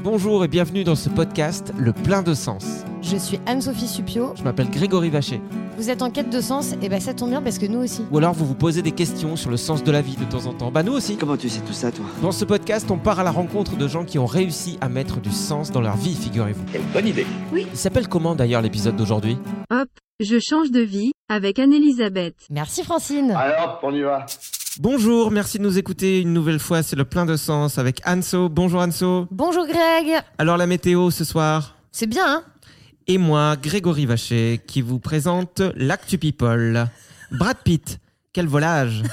Bonjour et bienvenue dans ce podcast Le plein de sens. Je suis Anne-Sophie Supio. Je m'appelle Grégory Vacher. Vous êtes en quête de sens Et ben ça tombe bien parce que nous aussi. Ou alors vous vous posez des questions sur le sens de la vie de temps en temps. Bah nous aussi. Comment tu sais tout ça, toi? Dans ce podcast, on part à la rencontre de gens qui ont réussi à mettre du sens dans leur vie, figurez-vous. Quelle bonne idée Il s'appelle comment d'ailleurs l'épisode d'aujourd'hui? Hop, je change de vie avec Anne-Elisabeth. Merci Francine. Alors, on y va Bonjour, merci de nous écouter une nouvelle fois, c'est le plein de sens avec Anso. Bonjour Anso. Bonjour Greg. Alors la météo ce soir C'est bien, hein? Et moi, Grégory Vacher, qui vous présente l'Actu People. Brad Pitt, quel volage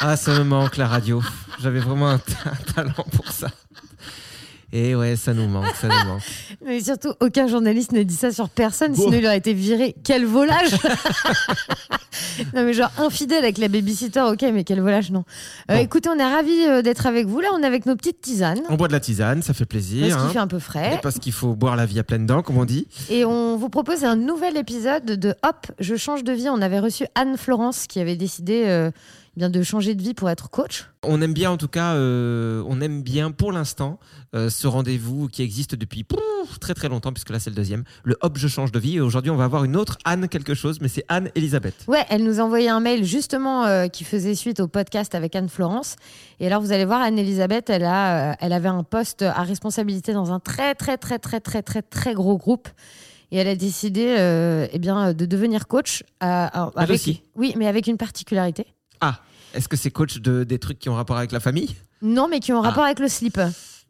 Ah, ça me manque la radio. J'avais vraiment un, ta- un talent pour ça. Et ouais, ça nous manque, ça nous manque. Mais surtout, aucun journaliste ne dit ça sur personne, Bon. sinon il aurait été viré. Quel volage Non mais genre infidèle avec la babysitter, ok, mais quel volage, non. Euh, Bon. Écoutez, on est ravis euh, d'être avec vous. Là, on est avec nos petites tisanes. On boit de la tisane, ça fait plaisir. Parce qu'il hein. fait un peu frais. Et parce qu'il faut boire la vie à pleines dents, comme on dit. Et on vous propose un nouvel épisode de Hop, je change de vie. On avait reçu Anne Florence qui avait décidé euh, bien de changer de vie pour être coach. On aime bien, en tout cas, euh, on aime bien pour l'instant euh, ce rendez-vous qui existe depuis pouf, très très longtemps, puisque là c'est le deuxième. Le Hop, je change de vie. Et aujourd'hui, on va avoir une autre Anne quelque chose, mais c'est Anne Elisabeth. Ouais, elle nous a envoyé un mail justement euh, qui faisait suite au podcast avec Anne Florence. Et alors, vous allez voir, Anne-Elisabeth, elle, a, elle avait un poste à responsabilité dans un très, très, très, très, très, très, très gros groupe. Et elle a décidé euh, eh bien, de devenir coach. avec, aussi Oui, mais avec une particularité. Ah, est-ce que c'est coach de, des trucs qui ont rapport avec la famille? Non, mais qui ont rapport avec le slip.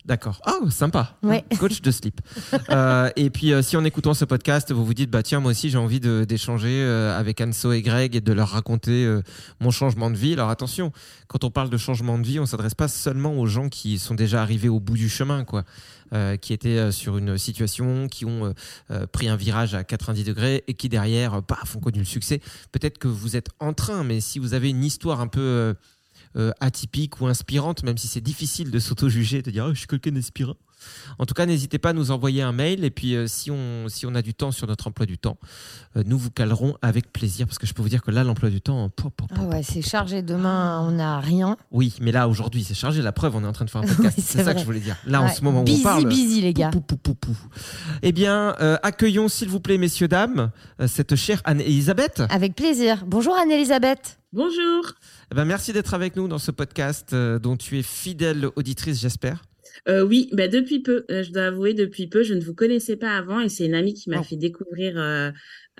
D'accord. Ah, sympa. Ouais. Coach de slip. Euh, et puis, euh, si en écoutant ce podcast, vous vous dites, bah tiens, moi aussi, j'ai envie d'échanger euh, avec Anso et Greg et de leur raconter mon changement de vie. Alors attention, quand on parle de changement de vie, on s'adresse pas seulement aux gens qui sont déjà arrivés au bout du chemin, quoi. Euh, qui étaient euh, sur une situation, qui ont euh, pris un virage à 90 degrés et qui derrière, paf, ont connu le succès. Peut-être que vous êtes en train, mais si vous avez une histoire un peu atypique ou inspirante, même si c'est difficile de s'auto-juger, de dire oh, je suis quelqu'un d'inspirant. En tout cas, n'hésitez pas à nous envoyer un mail et puis euh, si, on, si on a du temps sur notre emploi du temps, euh, nous vous calerons avec plaisir parce que je peux vous dire que là, l'emploi du temps, po, po, po, Ah ouais, c'est chargé. Demain, on n'a rien. Oui, mais là, aujourd'hui, c'est chargé. La preuve, on est en train de faire un podcast. Oui, c'est ça vrai. que je voulais dire. Là, en ce moment où busy, on parle. busy, les gars. Pou, pou, pou, pou. Eh bien, euh, accueillons, s'il vous plaît, messieurs, dames, euh, cette chère Anne-Elisabeth. Avec plaisir. Bonjour Anne-Elisabeth. Bonjour Eh ben, merci d'être avec nous dans ce podcast euh, dont tu es fidèle auditrice, j'espère. Euh, Oui, bah depuis peu, euh, je dois avouer, depuis peu, je ne vous connaissais pas avant et c'est une amie qui m'a Oh. fait découvrir euh,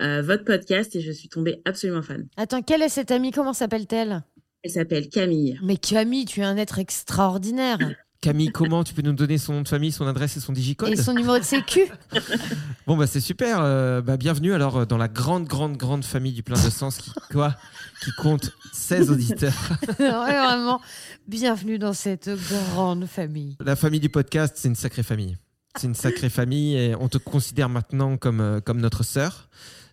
euh, votre podcast et je suis tombée absolument fan. Attends, quelle est cette amie? Comment s'appelle-t-elle? Elle s'appelle Camille. Mais Camille, tu es un être extraordinaire. Camille, comment tu peux nous donner son nom de famille, son adresse et son digicode Et son numéro de sécu Bon bah c'est super. euh, bah, bienvenue alors euh, dans la grande grande grande famille du plein de sens qui quoi qui compte 16 auditeurs. Ouais, Vraiment, bienvenue dans cette grande famille. La famille du podcast, c'est une sacrée famille. C'est une sacrée famille et on te considère maintenant comme euh, comme notre sœur.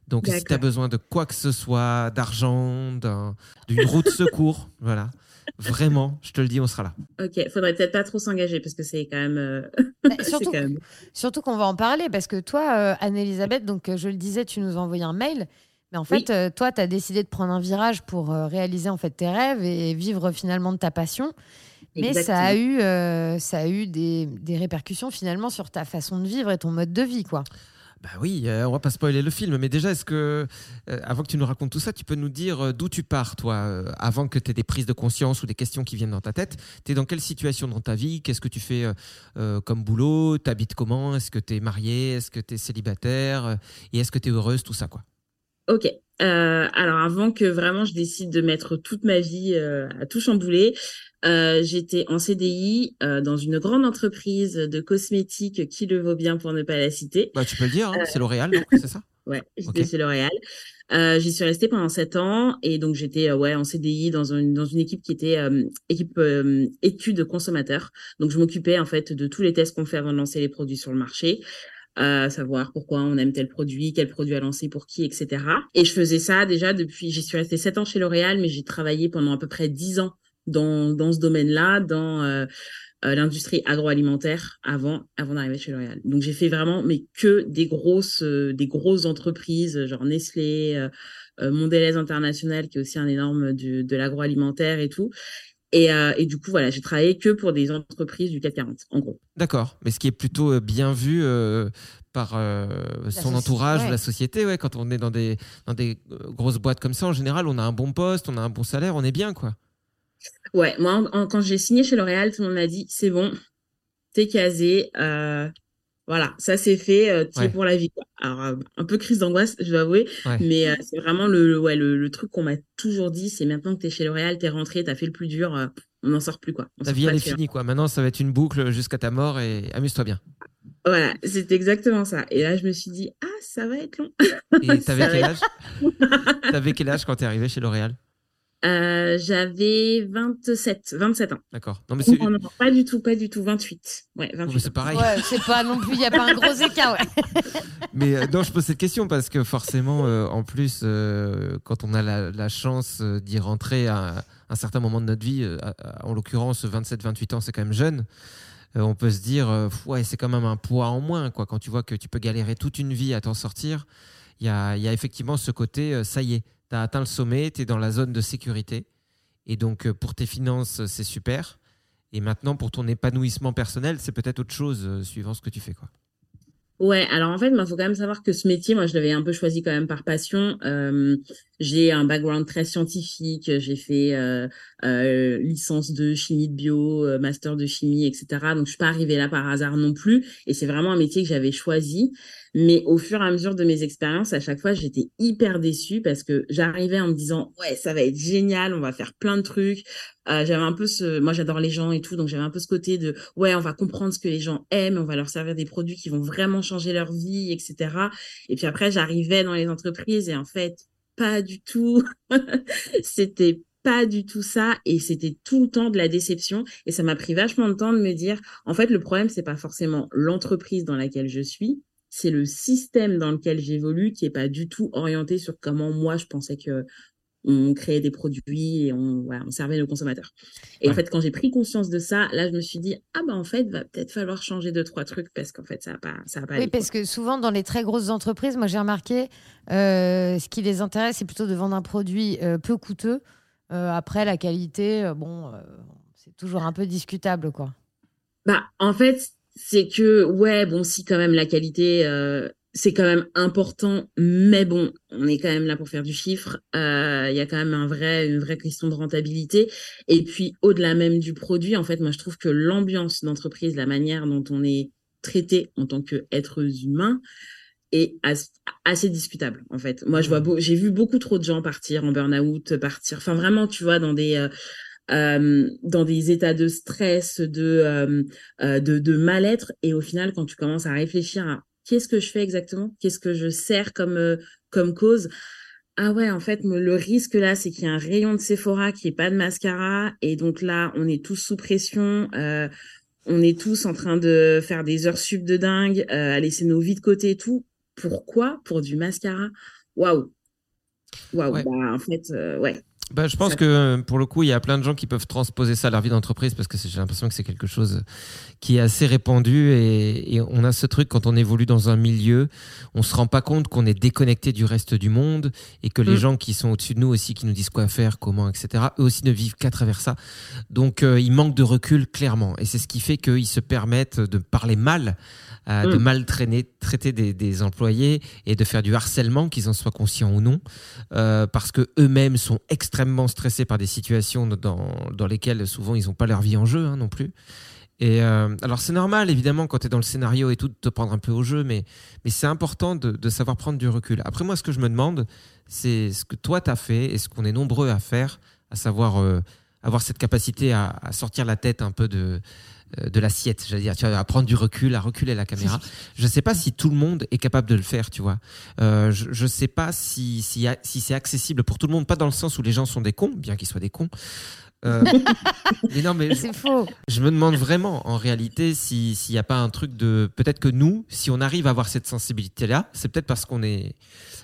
Donc, si tu as besoin de quoi que ce soit, d'argent, d'un- d'une roue de secours, voilà, vraiment, je te le dis, on sera là. Ok, faudrait peut-être pas trop s'engager parce que c'est quand même. euh, Bah, surtout, quand même- surtout qu'on va en parler parce que toi, euh, Anne-Elisabeth, donc euh, je le disais, tu nous as envoyé un mail. Mais en fait, euh, toi, tu as décidé de prendre un virage pour réaliser en fait tes rêves et vivre finalement de ta passion. Mais ça a eu, euh, ça a eu des, des répercussions finalement sur ta façon de vivre et ton mode de vie, quoi. Bah oui, euh, on va pas spoiler le film, mais déjà, est-ce que, euh, avant que tu nous racontes tout ça, tu peux nous dire euh, d'où tu pars, toi, euh, avant que tu aies des prises de conscience ou des questions qui viennent dans ta tête? Tu es dans quelle situation dans ta vie? Qu'est-ce que tu fais comme boulot? T'habites comment? Est-ce que tu es mariée Est-ce que tu es célibataire? Et est-ce que tu es heureuse? Tout ça, quoi. Ok. Euh, alors avant que vraiment je décide de mettre toute ma vie euh, à tout chambouler, euh, j'étais en CDI dans une grande entreprise de cosmétiques qui le vaut bien pour ne pas la citer. Bah, tu peux le dire, hein, c'est L'Oréal, c'est ça? Ouais, j'étais Ok. chez L'Oréal. Euh, j'y suis restée pendant sept ans et donc j'étais euh, ouais en CDI dans une dans une équipe qui était euh, équipe études consommateurs. Donc je m'occupais en fait de tous les tests qu'on fait avant de lancer les produits sur le marché, euh, savoir pourquoi on aime tel produit, quel produit à lancer pour qui, etc. Et je faisais ça déjà depuis. J'y suis restée sept ans chez L'Oréal, mais j'ai travaillé pendant à peu près dix ans dans dans ce domaine-là, dans euh, euh, l'industrie agroalimentaire avant avant d'arriver chez L'Oréal. Donc j'ai fait vraiment mais que des grosses euh, des grosses entreprises genre Nestlé, euh, euh, Mondelez International qui est aussi un énorme du, de l'agroalimentaire et tout. Et, euh, et du coup voilà, j'ai travaillé que pour des entreprises du CAC 40 en gros. D'accord, mais ce qui est plutôt euh, bien vu euh, par euh, son entourage, ouais. la société, ouais, quand on est dans des, dans des grosses boîtes comme ça, en général, on a un bon poste, on a un bon salaire, on est bien, quoi. Ouais, moi en- en- quand j'ai signé chez L'Oréal, tout le monde m'a dit c'est bon, t'es casé, euh, voilà, ça c'est fait, euh, es Ouais. pour la vie. quoi. Alors euh, un peu crise d'angoisse, je dois avouer, Ouais. mais euh, c'est vraiment le, le- ouais, le, le truc qu'on m'a toujours dit, c'est maintenant que t'es chez L'Oréal, t'es rentré, t'as fait le plus dur, euh, on n'en sort plus quoi. On Ta vie, elle est finie, quoi. Maintenant, ça va être une boucle jusqu'à ta mort et amuse-toi bien. Voilà, c'est exactement ça. Et là je me suis dit ah ça va être long. Et t'avais va quel âge? T'avais quel âge quand t'es arrivé chez L'Oréal? Euh, j'avais 27, 27 ans. D'accord. Non, mais c'est Non, non, non, pas du tout, pas du tout, 28. Ouais, 28. oh, mais c'est pareil. Ouais, c'est pas non plus, il n'y a pas un gros écart. Ouais. Mais euh, non, je pose cette question parce que forcément, euh, en plus, euh, quand on a la, la chance d'y rentrer à un certain moment de notre vie, euh, en l'occurrence 27-28 ans, c'est quand même jeune, euh, on peut se dire, euh, ouais, c'est quand même un poids en moins. Quoi. Quand tu vois que tu peux galérer toute une vie à t'en sortir, il y a, il y a effectivement ce côté, euh, ça y est, tu as atteint le sommet, tu es dans la zone de sécurité. Et donc, euh, pour tes finances, c'est super. Et maintenant, pour ton épanouissement personnel, c'est peut-être autre chose, euh, suivant ce que tu fais. Quoi. Ouais, alors en fait, il faut quand même savoir que ce métier, moi, je l'avais un peu choisi quand même par passion. Euh, j'ai un background très scientifique. J'ai fait euh, euh, licence de chimie de bio, euh, master de chimie, etc. Donc, je suis pas arrivée là par hasard non plus. Et c'est vraiment un métier que j'avais choisi. Mais au fur et à mesure de mes expériences, à chaque fois, j'étais hyper déçue parce que j'arrivais en me disant, ouais, ça va être génial, on va faire plein de trucs. Euh, j'avais un peu ce, moi, j'adore les gens et tout, donc j'avais un peu ce côté de, ouais, on va comprendre ce que les gens aiment, on va leur servir des produits qui vont vraiment changer leur vie, etc. Et puis après, j'arrivais dans les entreprises et en fait, du tout. C'était pas du tout ça et c'était tout le temps de la déception et ça m'a pris vachement de temps de me dire en fait le problème c'est pas forcément l'entreprise dans laquelle je suis c'est le système dans lequel j'évolue qui est pas du tout orienté sur comment moi je pensais que on créait des produits et on, voilà, on servait nos consommateurs. Et Ouais. en fait, quand j'ai pris conscience de ça, là, je me suis dit, ah bah en fait, va peut-être falloir changer deux, trois trucs parce qu'en fait, ça va pas, ça va pas Oui, aller, parce quoi. que souvent dans les très grosses entreprises, moi j'ai remarqué, euh, ce qui les intéresse, c'est plutôt de vendre un produit euh, peu coûteux. Euh, après, la qualité, bon, c'est toujours un peu discutable, quoi. Bah, en fait, c'est que, ouais, bon, si quand même la qualité, c'est quand même important, mais bon, on est quand même là pour faire du chiffre. Euh, Il y a quand même un vrai, une vraie question de rentabilité. Et puis, au-delà même du produit, en fait, moi, je trouve que l'ambiance d'entreprise, la manière dont on est traité en tant qu'être humain, est as- assez discutable, en fait. Moi, je vois, beau- j'ai vu beaucoup trop de gens partir en burn-out, partir, enfin, vraiment, tu vois, dans des, euh, euh, dans des états de stress, de, euh, euh, de, de mal-être. Et au final, quand tu commences à réfléchir à qu'est-ce que je fais exactement, qu'est-ce que je sers comme, euh, comme cause, ah ouais, en fait, le risque là, c'est qu'il y a un rayon de Sephora qui est pas de mascara. Et donc là, on est tous sous pression. euh, on est tous en train de faire des heures sup de dingue, euh, à laisser nos vies de côté et tout. Pourquoi? Pour du mascara. waouh, waouh, bah, en fait, ouais. Bah, je pense que pour le coup, il y a plein de gens qui peuvent transposer ça à leur vie d'entreprise parce que j'ai l'impression que c'est quelque chose qui est assez répandu et, on a ce truc quand on évolue dans un milieu, on se rend pas compte qu'on est déconnecté du reste du monde et que les mm. gens qui sont au-dessus de nous aussi, qui nous disent quoi faire, comment, etc., eux aussi ne vivent qu'à travers ça. Donc, euh, ils manquent de recul clairement et c'est ce qui fait qu'ils se permettent de parler mal euh, de mm. mal traiter des, employés et de faire du harcèlement, qu'ils en soient conscients ou non, euh, parce que eux-mêmes sont extrêmement stressés par des situations dans, dans lesquelles souvent ils n'ont pas leur vie en jeu hein, non plus. Et euh, alors c'est normal évidemment quand tu es dans le scénario et tout de te prendre un peu au jeu, mais, mais c'est important de, savoir prendre du recul. Après moi ce que je me demande, c'est ce que toi tu as fait et ce qu'on est nombreux à faire, à savoir avoir cette capacité à, sortir la tête un peu de, euh, de l'assiette, j'allais dire, tu vas à prendre du recul, à reculer la caméra. Je ne sais pas si tout le monde est capable de le faire, tu vois. Euh, je ne sais pas si, si, si c'est accessible pour tout le monde, pas dans le sens où les gens sont des cons, bien qu'ils soient des cons. Euh, mais non, mais c'est faux. Je me demande vraiment, en réalité, s'il n'y a pas un truc de. Peut-être que nous, si on arrive à avoir cette sensibilité-là, c'est peut-être parce qu'on est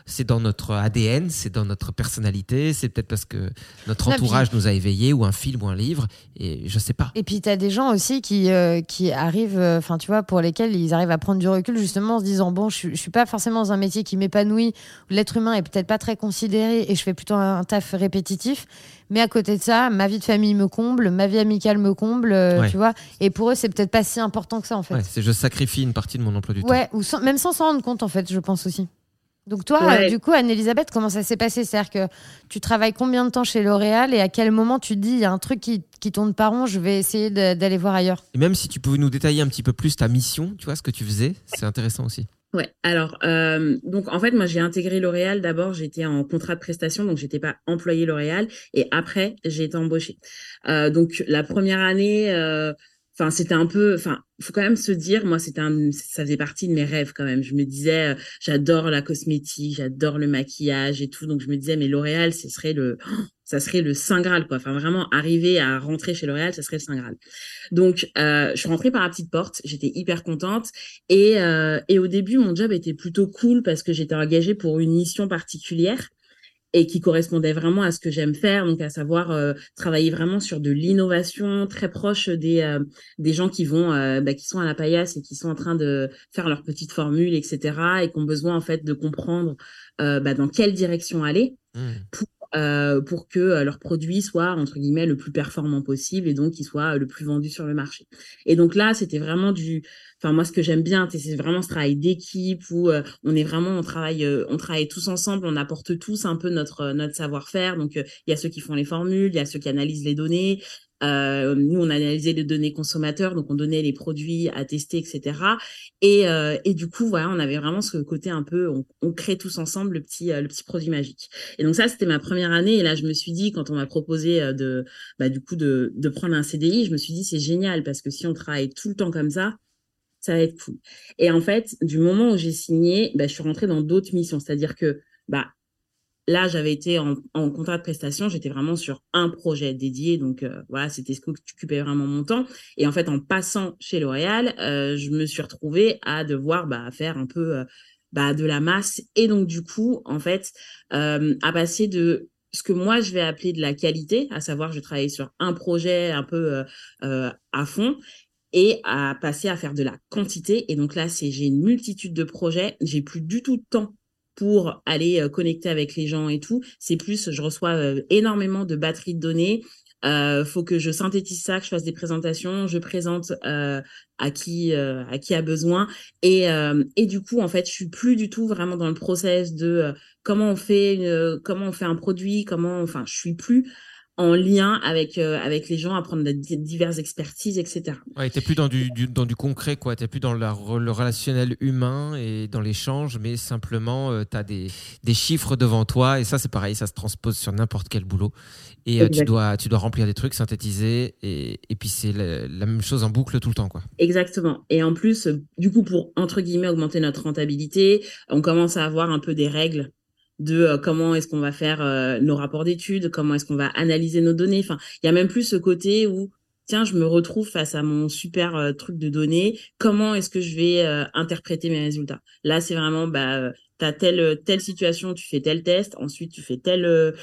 c'est dans notre ADN, c'est dans notre personnalité, c'est peut-être parce que notre entourage nous a éveillés, ou un film, ou un livre, et je sais pas. Et puis tu as des gens aussi qui, euh, qui arrivent, euh, enfin tu vois, pour lesquels ils arrivent à prendre du recul justement en se disant, bon, je, je suis pas forcément dans un métier qui m'épanouit, où l'être humain est peut-être pas très considéré, et je fais plutôt un taf répétitif. Mais à côté de ça, ma vie de famille me comble, ma vie amicale me comble, euh, tu vois. Et pour eux, c'est peut-être pas si important que ça, en fait. c'est je sacrifie une partie de mon emploi du temps. Ouais, ou même sans s'en rendre compte, en fait, je pense aussi. Donc toi, du coup, Anne-Elisabeth, comment ça s'est passé? C'est-à-dire que tu travailles combien de temps chez L'Oréal et à quel moment tu te dis, il y a un truc qui, qui tourne pas rond, je vais essayer d'aller voir ailleurs? Et même si tu pouvais nous détailler un petit peu plus ta mission, tu vois, ce que tu faisais, c'est intéressant aussi. Ouais, alors euh, donc en fait moi j'ai intégré L'Oréal. D'abord j'étais en contrat de prestation donc j'étais pas employé L'Oréal. Et après j'ai été embauchée. Euh, donc la première année euh, enfin c'était un peu enfin faut quand même se dire moi c'était un ça faisait partie de mes rêves quand même. Je me disais j'adore la cosmétique j'adore le maquillage et tout. Donc je me disais mais L'Oréal ce serait le ça serait le saint graal quoi enfin vraiment arriver à rentrer chez L'Oréal ça serait le saint graal donc euh, je suis rentrée par la petite porte j'étais hyper contente et euh, et au début mon job était plutôt cool parce que j'étais engagée pour une mission particulière et qui correspondait vraiment à ce que j'aime faire, donc à savoir euh, travailler vraiment sur de l'innovation très proche des euh, des gens qui vont euh, bah, qui sont à la paillasse et qui sont en train de faire leurs petites formules, etc. et qui ont besoin en fait de comprendre bah, dans quelle direction aller mmh. pour pour que leur produit soit entre guillemets le plus performant possible et donc qu'il soit le plus vendu sur le marché. Et donc là, c'était vraiment du enfin moi ce que j'aime bien c'est vraiment ce travail d'équipe où euh, on est vraiment on travaille euh, on travaille tous ensemble on apporte tous un peu notre euh, notre savoir-faire donc il y a ceux qui font les formules il y a ceux qui analysent les données euh, nous, on analysait les données consommateurs, donc on donnait les produits à tester, etc. Et, euh, et du coup, voilà, on avait vraiment ce côté un peu, on, on crée tous ensemble le petit, le petit produit magique. Et donc ça, c'était ma première année. Et là, je me suis dit, quand on m'a proposé de, bah, du coup, de, de prendre un CDI, je me suis dit, c'est génial parce que si on travaille tout le temps comme ça, ça va être cool. Et en fait, du moment où j'ai signé, bah, je suis rentrée dans d'autres missions. C'est-à-dire que bah, là, j'avais été en, contrat de prestation, j'étais vraiment sur un projet dédié. Donc euh, voilà, c'était ce qui occupait vraiment mon temps. Et en fait, en passant chez L'Oréal, euh, je me suis retrouvée à devoir bah, faire un peu euh, bah, de la masse. Et donc, du coup, en fait, à passer de ce que moi je vais appeler de la qualité, à savoir je travaillais sur un projet un peu à fond, et à passer à faire de la quantité. Et donc là, c'est j'ai une multitude de projets, j'ai plus du tout de temps pour aller euh, connecter avec les gens et tout. C'est plus, je reçois euh, énormément de batteries de données. Euh, faut que je synthétise ça, que je fasse des présentations, je présente à qui à qui a besoin et et du coup en fait je suis plus du tout vraiment dans le process de comment on fait comment on fait un produit, comment enfin je suis plus en lien avec euh, avec les gens, apprendre diverses expertises, etc. Ouais, t'es plus dans du, dans du concret, quoi. T'es plus dans le relationnel humain et dans l'échange, mais simplement euh, tu as des, des chiffres devant toi et ça c'est pareil, ça se transpose sur n'importe quel boulot et euh, tu dois tu dois remplir des trucs, synthétiser et, et puis c'est la, la, même chose en boucle tout le temps, quoi. Exactement. Et en plus, du coup, pour entre guillemets augmenter notre rentabilité, on commence à avoir un peu des règles de euh, comment est-ce qu'on va faire euh, nos rapports d'études, comment est-ce qu'on va analyser nos données. Enfin, il y a même plus ce côté où tiens, je me retrouve face à mon super euh, truc de données. Comment est-ce que je vais euh, interpréter mes résultats? Là, c'est vraiment, bah, tu as telle, telle situation, tu fais tel test, ensuite tu fais telle,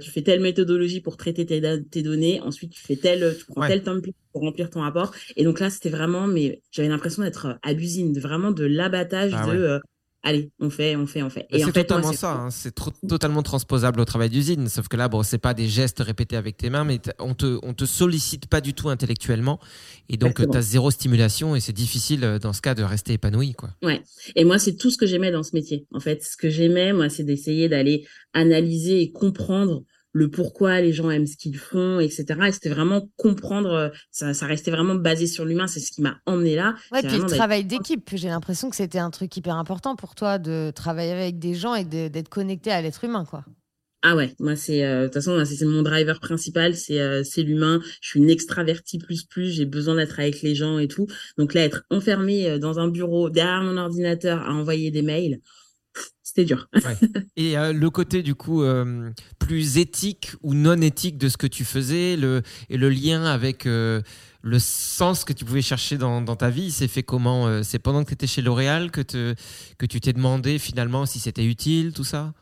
tu fais telle méthodologie pour traiter tes, tes données, ensuite tu fais tel, tu prends tel template pour remplir ton rapport. Et donc là, c'était vraiment, mais j'avais l'impression d'être à l'usine, vraiment de l'abattage ah de allez, on fait, on fait, on fait. Et c'est totalement ça, hein. c'est totalement transposable au travail d'usine, sauf que là, bon, c'est pas des gestes répétés avec tes mains, mais on te, on te sollicite pas du tout intellectuellement, et donc tu as zéro stimulation, et c'est difficile euh, dans ce cas de rester épanoui, quoi. Ouais. Et moi, c'est tout ce que j'aimais dans ce métier. En fait, ce que j'aimais, moi, c'est d'essayer d'aller analyser et comprendre le pourquoi les gens aiment ce qu'ils font, etc. Et c'était vraiment comprendre, euh, ça, ça restait vraiment basé sur l'humain, c'est ce qui m'a emmené là. Ouais, puis le travail d'équipe, j'ai l'impression que c'était un truc hyper important pour toi de travailler avec des gens et d'être connecté à l'être humain, quoi. Ah ouais, moi c'est euh, de toute façon c'est mon driver principal, c'est euh, c'est l'humain. Je suis une extravertie plus plus, j'ai besoin d'être avec les gens et tout. Donc là être enfermé dans un bureau derrière mon ordinateur à envoyer des mails, c'était dur. Et euh, le côté du coup euh, plus éthique ou non éthique de ce que tu faisais, le, et le lien avec euh, le sens que tu pouvais chercher dans, ta vie, c'est fait comment C'est pendant que tu étais chez L'Oréal que, que tu t'es demandé finalement si c'était utile, tout ça?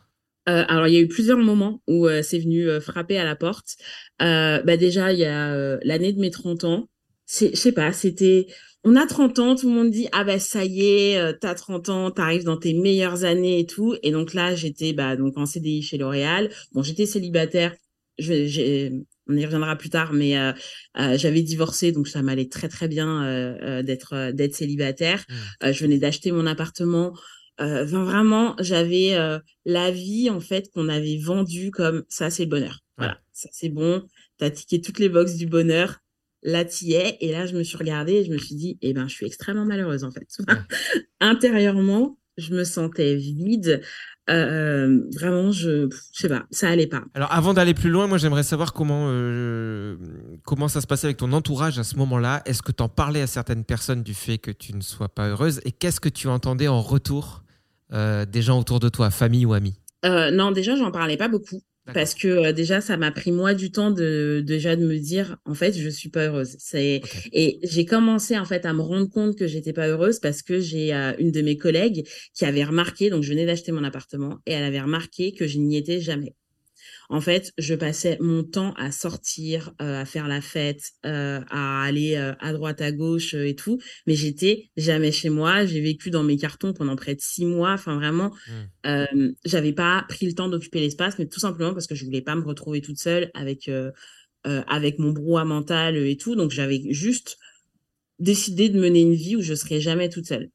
Alors, il y a eu plusieurs moments où c'est venu frapper à la porte. bah déjà, il y a l'année de mes 30 ans. Je sais pas, c'était on a 30 ans, tout le monde dit ah ben ça y est, euh, t'as 30 ans, t'arrives dans tes meilleures années et tout. Et donc là, j'étais bah donc en CDI chez L'Oréal. Bon, j'étais célibataire. Je, on y reviendra plus tard, mais euh, euh, j'avais divorcé, donc ça m'allait très très bien d'être d'être célibataire. Mmh. je venais d'acheter mon appartement. vraiment, j'avais la vie en fait qu'on avait vendue comme ça, c'est le bonheur. Voilà, ça c'est bon. T'as tiqué toutes les boxes du bonheur là t'y es et là je me suis regardée et je me suis dit eh ben je suis extrêmement malheureuse en fait. Intérieurement je me sentais vide. Euh, vraiment je je sais pas ça allait pas. Alors avant d'aller plus loin moi j'aimerais savoir comment euh, comment ça se passait avec ton entourage à ce moment-là. Est-ce que tu en parlais à certaines personnes du fait que tu ne sois pas heureuse? Et qu'est-ce que tu entendais en retour euh, des gens autour de toi famille ou amis? Non déjà j'en parlais pas beaucoup parce que euh, déjà ça m'a pris moi du temps de déjà de me dire en fait je suis pas heureuse. C'est et j'ai commencé en fait à me rendre compte que j'étais pas heureuse parce que j'ai euh, une de mes collègues qui avait remarqué donc je venais d'acheter mon appartement et elle avait remarqué que je n'y étais jamais en fait, je passais mon temps à sortir, euh, à faire la fête, euh, à aller euh, à droite, à gauche et tout, mais j'étais jamais chez moi. J'ai vécu dans mes cartons pendant près de six mois. Enfin, vraiment, mmh. j'avais pas pris le temps d'occuper l'espace, mais tout simplement parce que je voulais pas me retrouver toute seule avec avec mon brouhaha mental et tout. Donc, j'avais juste décidé de mener une vie où je serais jamais toute seule.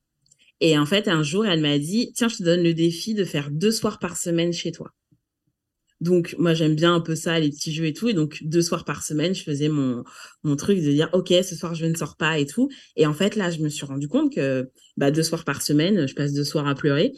Et en fait, un jour, elle m'a dit, tiens, je te donne le défi de faire deux soirs par semaine chez toi. Donc moi j'aime bien un peu ça, les petits jeux et tout. Et donc deux soirs par semaine, je faisais mon mon truc de dire ok ce soir je ne sors pas et tout. Et en fait là je me suis rendu compte que bah deux soirs par semaine, je passe deux soirs à pleurer.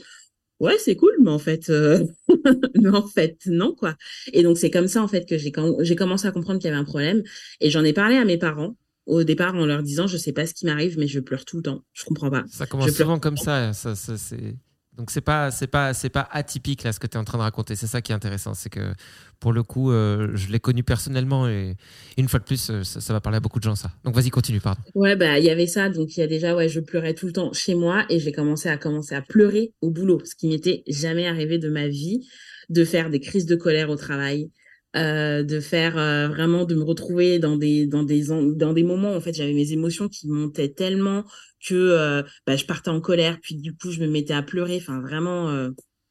Ouais c'est cool, mais en fait euh, mais en fait non quoi. Et donc c'est comme ça en fait que j'ai j'ai commencé à comprendre qu'il y avait un problème. Et j'en ai parlé à mes parents au départ en leur disant je sais pas ce qui m'arrive mais je pleure tout le temps. Je comprends pas. Ça commence souvent comme ça. Ça, ça c'est donc c'est pas c'est pas c'est pas atypique là ce que tu es en train de raconter. C'est ça qui est intéressant, c'est que pour le coup, euh, je l'ai connu personnellement et une fois de plus, euh, ça, va parler à beaucoup de gens ça. Donc vas-y, continue, pardon. Ouais, bah il y avait ça. Donc il y a déjà ouais, je pleurais tout le temps chez moi et j'ai commencé à commencer à pleurer au boulot, ce qui m'était jamais arrivé de ma vie, de faire des crises de colère au travail. Euh, de faire vraiment de me retrouver dans des dans des dans des moments en fait j'avais mes émotions qui montaient tellement que euh, bah, je partais en colère, puis du coup je me mettais à pleurer. Enfin vraiment, euh,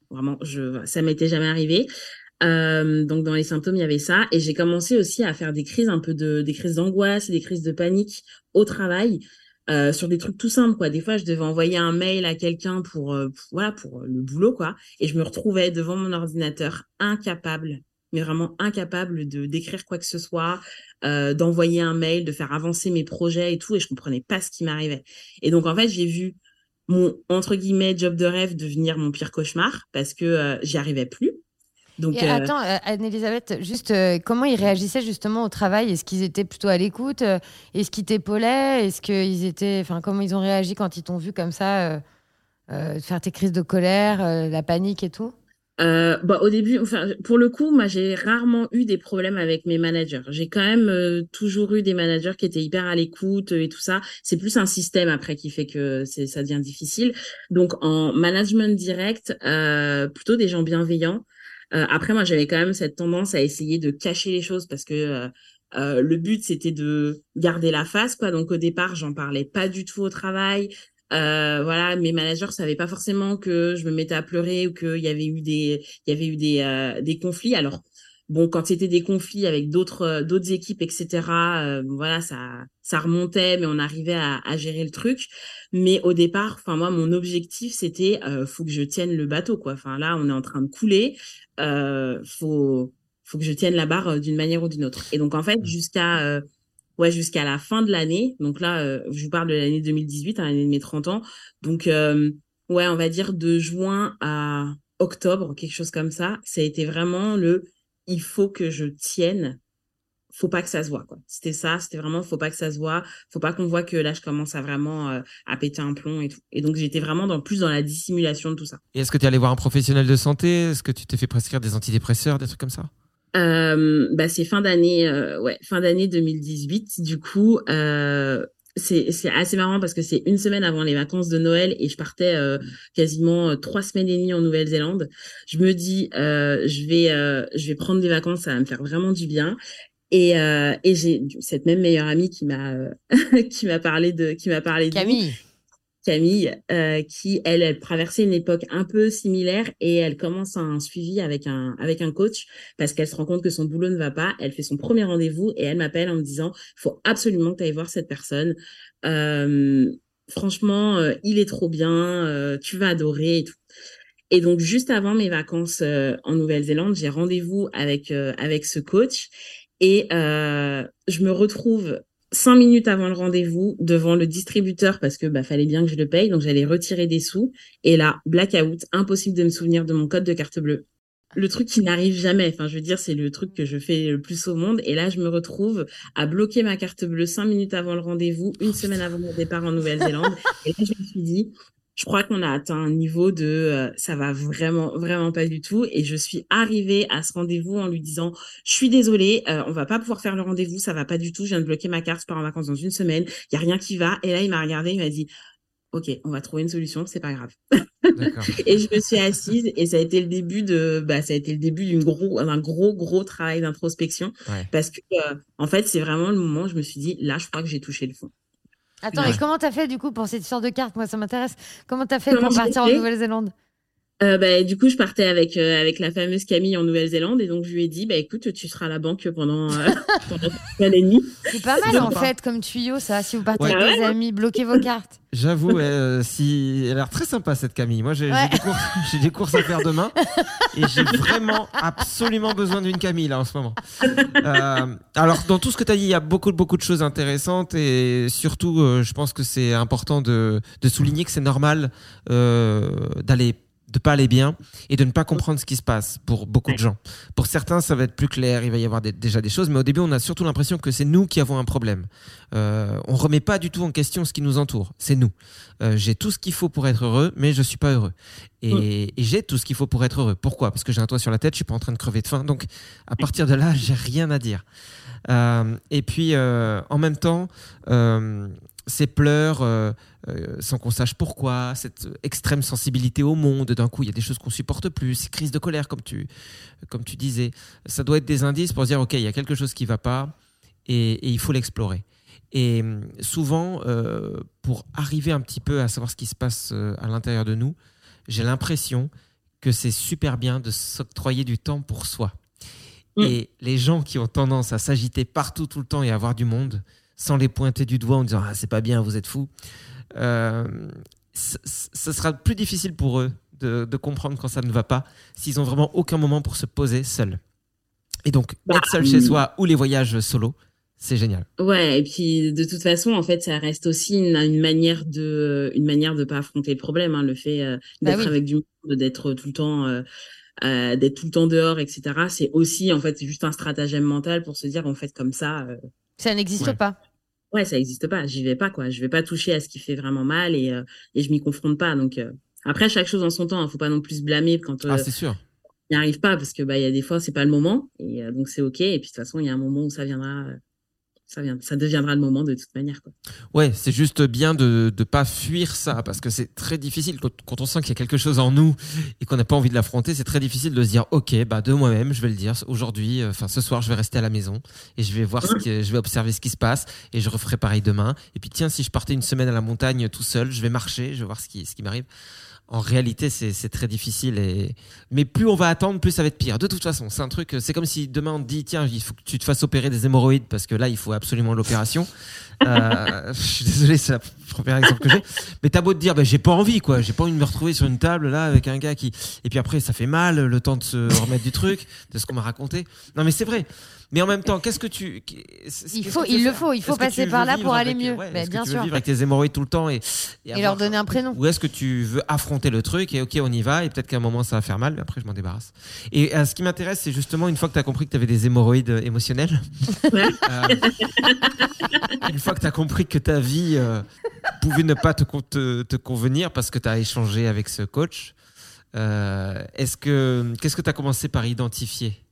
vraiment, je, ça m'était jamais arrivé. Euh, donc dans les symptômes il y avait ça et j'ai commencé aussi à faire des crises un peu de des crises d'angoisse des crises de panique au travail euh, sur des trucs tout simples quoi des fois je devais envoyer un mail à quelqu'un pour, voilà pour le boulot quoi et je me retrouvais devant mon ordinateur incapable mais vraiment incapable de d'écrire quoi que ce soit, euh, d'envoyer un mail, de faire avancer mes projets et tout, et je comprenais pas ce qui m'arrivait. Et donc en fait, j'ai vu mon entre guillemets job de rêve devenir mon pire cauchemar parce que euh, j'y arrivais plus. Donc, et euh, attends, Anne-Elisabeth, juste comment ils réagissaient justement au travail? Est-ce qu'ils étaient plutôt à l'écoute? Est-ce qu'ils t'épaulaient? Est-ce qu'ils étaient, enfin, comment ils ont réagi quand ils t'ont vu comme ça faire tes crises de colère, la panique et tout? Euh, bah, au début, enfin, pour le coup, moi, j'ai rarement eu des problèmes avec mes managers. J'ai quand même euh, toujours eu des managers qui étaient hyper à l'écoute et tout ça. C'est plus un système après qui fait que ça devient difficile. Donc, en management direct, euh, plutôt des gens bienveillants. Euh, après, moi, j'avais quand même cette tendance à essayer de cacher les choses parce que euh, le but, c'était de garder la face, quoi. Donc, au départ, j'en parlais pas du tout au travail. Euh, voilà, mes managers savaient pas forcément que je me mettais à pleurer ou qu'il y avait eu des, il y avait eu des, euh, des conflits. Alors bon, quand c'était des conflits avec d'autres, euh, d'autres équipes, etc. Euh, voilà, ça, ça remontait, mais on arrivait à, à gérer le truc. Mais au départ, enfin moi, mon objectif c'était, euh, faut que je tienne le bateau, quoi. Enfin là, on est en train de couler. Euh, faut, faut que je tienne la barre d'une manière ou d'une autre. Et donc en fait, jusqu'à ouais, jusqu'à la fin de l'année. Donc là, euh, je vous parle de l'année 2018, hein, l'année de mes 30 ans. Donc, euh, ouais, on va dire de juin à octobre, quelque chose comme ça. Ça a été vraiment le il faut que je tienne. Faut pas que ça se voit, quoi. C'était ça, c'était vraiment faut pas que ça se voit. Faut pas qu'on voit que là, je commence à vraiment euh, à péter un plomb et tout. Et donc, j'étais vraiment dans, plus dans la dissimulation de tout ça. Et est-ce que tu es allé voir un professionnel de santé? Est-ce que tu t'es fait prescrire des antidépresseurs, des trucs comme ça? Euh, bah, c'est fin d'année, euh, ouais, fin d'année 2018. Du coup, euh, c'est assez marrant parce que c'est une semaine avant les vacances de Noël et je partais euh, quasiment euh, trois semaines et demie en Nouvelle-Zélande. Je me dis, euh, je vais je vais prendre des vacances, ça va me faire vraiment du bien. Et, et j'ai cette même meilleure amie qui m'a qui m'a parlé de qui m'a parlé Camille. Camille, euh, qui elle, elle traversait une époque un peu similaire et elle commence un suivi avec un avec un coach parce qu'elle se rend compte que son boulot ne va pas. Elle fait son premier rendez-vous et elle m'appelle en me disant faut absolument que tu ailles voir cette personne. Euh, franchement, euh, il est trop bien, tu vas adorer et donc juste avant mes vacances en Nouvelle-Zélande, j'ai rendez-vous avec avec ce coach et je me retrouve cinq minutes avant le rendez-vous devant le distributeur parce que bah fallait bien que je le paye donc j'allais retirer des sous. Et là blackout impossible de me souvenir de mon code de carte bleue. Le truc qui n'arrive jamais enfin je veux dire c'est le truc que je fais le plus au monde. Et là je me retrouve à bloquer ma carte bleue cinq minutes avant le rendez-vous une semaine avant mon départ en Nouvelle-Zélande. Et là je me suis dit je crois qu'on a atteint un niveau de euh, ça va vraiment vraiment pas du tout. Et je suis arrivée à ce rendez-vous en lui disant je suis désolée euh, on va pas pouvoir faire le rendez-vous ça va pas du tout je viens de bloquer ma carte je pars en vacances dans une semaine il y a rien qui va. Et là il m'a regardé il m'a dit ok on va trouver une solution c'est pas grave. Et je me suis assise et ça a été le début de bah ça a été le début d'une gros d'un gros gros travail d'introspection. Ouais. parce que euh, en fait c'est vraiment le moment où je me suis dit là je crois que j'ai touché le fond Attends, Ouais. et comment t'as fait du coup pour cette histoire de carte? Moi, ça m'intéresse. Comment t'as fait Comment pour partir en Nouvelle-Zélande? Euh, bah, du coup, je partais avec euh, avec la fameuse Camille en Nouvelle-Zélande et donc je lui ai dit bah écoute, tu seras à la banque pendant euh, pendant une année et demie. C'est pas mal en fait comme tuyau, ça. Si vous partez Ouais. avec Ah des amis, bloquez vos cartes. J'avoue, euh, si... elle a l'air très sympa cette Camille. Moi, j'ai Ouais. des, courses... j'ai des courses à faire demain et j'ai vraiment absolument besoin d'une Camille là en ce moment. Euh, alors, dans tout ce que tu as dit, il y a beaucoup, beaucoup de choses intéressantes et surtout, euh, je pense que c'est important de, de souligner que c'est normal euh, d'aller de pas aller bien et de ne pas comprendre ce qui se passe pour beaucoup de gens. Pour certains, ça va être plus clair, il va y avoir des- déjà des choses, mais au début, on a surtout l'impression que c'est nous qui avons un problème. Euh, on remet pas du tout en question ce qui nous entoure, c'est nous. Euh, j'ai tout ce qu'il faut pour être heureux, mais je suis pas heureux. Et, et j'ai tout ce qu'il faut pour être heureux. Pourquoi? Parce que j'ai un toit sur la tête, je suis pas en train de crever de faim. Donc, à partir de là, j'ai rien à dire. Euh, et puis, euh, en même temps, ces pleurs, euh, euh, sans qu'on sache pourquoi, cette extrême sensibilité au monde, d'un coup, il y a des choses qu'on supporte plus, ces crises de colère, comme tu, comme tu disais, ça doit être des indices pour se dire, OK, il y a quelque chose qui va pas et, et il faut l'explorer. Et hum, souvent, euh, pour arriver un petit peu à savoir ce qui se passe euh, à l'intérieur de nous, j'ai l'impression que c'est super bien de s'octroyer du temps pour soi. Mm. Et les gens qui ont tendance à s'agiter partout tout le temps et à avoir du monde, sans les pointer du doigt en disant ah c'est pas bien, vous êtes fous, euh, ce sera plus difficile pour eux de, de comprendre quand ça ne va pas s'ils ont vraiment aucun moment pour se poser seuls. Et donc Bah, être seul chez mm. soi ou les voyages solo, c'est génial. Ouais, et puis de toute façon, en fait, ça reste aussi une, une manière de une manière de pas affronter le problème, hein, le fait euh, Bah d'être oui. avec du monde, d'être tout le temps euh, euh, d'être tout le temps dehors, etc. C'est aussi en fait c'est juste un stratagème mental pour se dire en fait comme ça, euh, Ça n'existe Ouais. pas. Ouais, ça existe pas, j'y vais pas quoi, je vais pas toucher à ce qui fait vraiment mal et euh, et je m'y confronte pas. Donc euh, après chaque chose en son temps, hein, faut pas non plus se blâmer quand euh, Ah c'est sûr. n'y arrive pas parce que bah il y a des fois c'est pas le moment et donc c'est ok et puis de toute façon il y a un moment où ça viendra ça, deviendra le moment de toute manière. Quoi. Ouais, c'est juste bien de ne pas fuir ça, parce que c'est très difficile quand, on sent qu'il y a quelque chose en nous et qu'on n'a pas envie de l'affronter, c'est très difficile de se dire, ok, bah de moi-même, je vais le dire, aujourd'hui, euh, enfin ce soir, je vais rester à la maison et je vais voir je vais observer ce qui se passe et je referai pareil demain. Et puis tiens, si je partais une semaine à la montagne tout seul, je vais marcher, je vais voir ce qui, ce qui m'arrive en réalité, c'est très difficile. Et... Mais plus on va attendre, plus ça va être pire. De toute façon, c'est un truc, c'est comme si demain on te dit, tiens, il faut que tu te fasses opérer des hémorroïdes parce que là, il faut absolument l'opération. euh, je suis désolé, c'est le premier exemple que j'ai. Mais t'as beau te dire, ben, j'ai pas envie, quoi. J'ai pas envie de me retrouver sur une table là avec un gars qui. Et puis après, ça fait mal, le temps de se remettre du truc, de ce qu'on m'a raconté. Non, mais c'est vrai. Mais en même temps, qu'est-ce que tu. Il, faut, il le faut, il faut passer par là pour aller mieux. Ouais, bien tu sûr. Veux vivre avec tes hémorroïdes tout le temps et, et, leur donner un prénom. Ou est-ce que tu veux affronter le truc et ok, on y va et peut-être qu'à un moment ça va faire mal, mais après je m'en débarrasse. Et euh, ce qui m'intéresse, c'est justement une fois que tu as compris que tu avais des hémorroïdes euh, émotionnels, euh, une fois que tu as compris que ta vie pouvait ne pas te, te, te convenir parce que tu as échangé avec ce coach, est-ce que qu'est-ce que tu as commencé par identifier?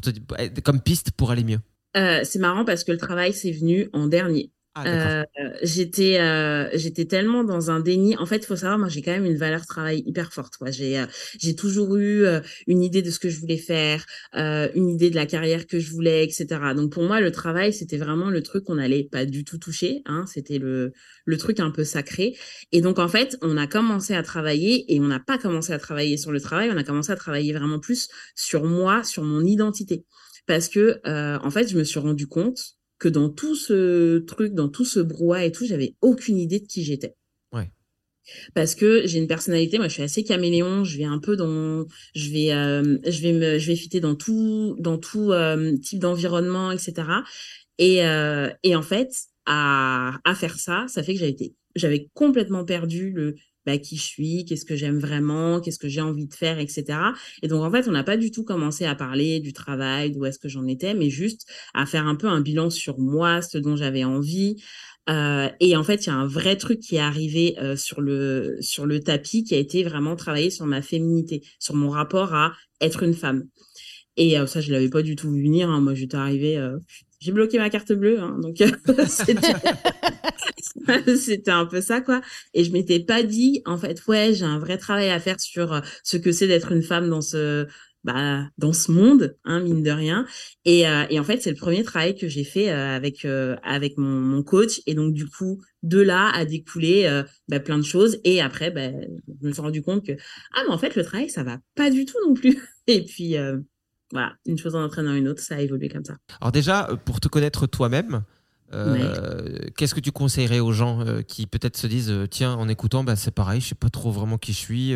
Te, comme piste pour aller mieux euh, C'est marrant parce que le travail, c'est venu en dernier. Ah, euh, j'étais euh, j'étais tellement dans un déni. En fait il faut savoir moi j'ai quand même une valeur travail hyper forte quoi. J'ai euh, j'ai toujours eu euh, une idée de ce que je voulais faire euh, une idée de la carrière que je voulais etc donc pour moi le travail c'était vraiment le truc qu'on n'allait pas du tout toucher hein. C'était le le truc un peu sacré. Et donc en fait on a commencé à travailler et on n'a pas commencé à travailler sur le travail on a commencé à travailler vraiment plus sur moi sur mon identité. Parce que en fait je me suis rendu compte que dans tout ce truc, dans tout ce brouhaha et tout, j'avais aucune idée de qui j'étais. Ouais. Parce que j'ai une personnalité, moi je suis assez caméléon, je vais un peu dans, je vais, euh, je vais me, je vais fitter dans tout, dans tout euh, type d'environnement, etc. Et, euh, et en fait, à, à faire ça, ça fait que j'avais été, j'avais complètement perdu le, bah, qui je suis, qu'est-ce que j'aime vraiment, qu'est-ce que j'ai envie de faire, etc. Et donc, en fait, on n'a pas du tout commencé à parler du travail, d'où est-ce que j'en étais, mais juste à faire un peu un bilan sur moi, ce dont j'avais envie. Euh, et en fait, il y a un vrai truc qui est arrivé euh, sur le sur le tapis, qui a été vraiment travailler sur ma féminité, sur mon rapport à être une femme. Et euh, ça, je l'avais pas du tout vu venir. Hein. Moi, j'étais arrivée, j'ai bloqué ma carte bleue, hein, donc c'était un peu ça quoi. Et je m'étais pas dit en fait ouais j'ai un vrai travail à faire sur euh, ce que c'est d'être une femme dans ce bah, dans ce monde, hein, mine de rien. Et, euh, et en fait, c'est le premier travail que j'ai fait euh, avec avec mon, mon, coach. Et donc, du coup, de là a découlé bah, plein de choses. Et après, bah, je me suis rendu compte que ah, mais en fait, le travail, ça va pas du tout non plus. Et puis, voilà, une chose en entraînant une autre, ça a évolué comme ça. Alors déjà, pour te connaître toi-même, euh, Qu'est-ce que tu conseillerais aux gens euh, qui peut-être se disent euh, tiens en écoutant bah, c'est pareil je sais pas trop vraiment qui je suis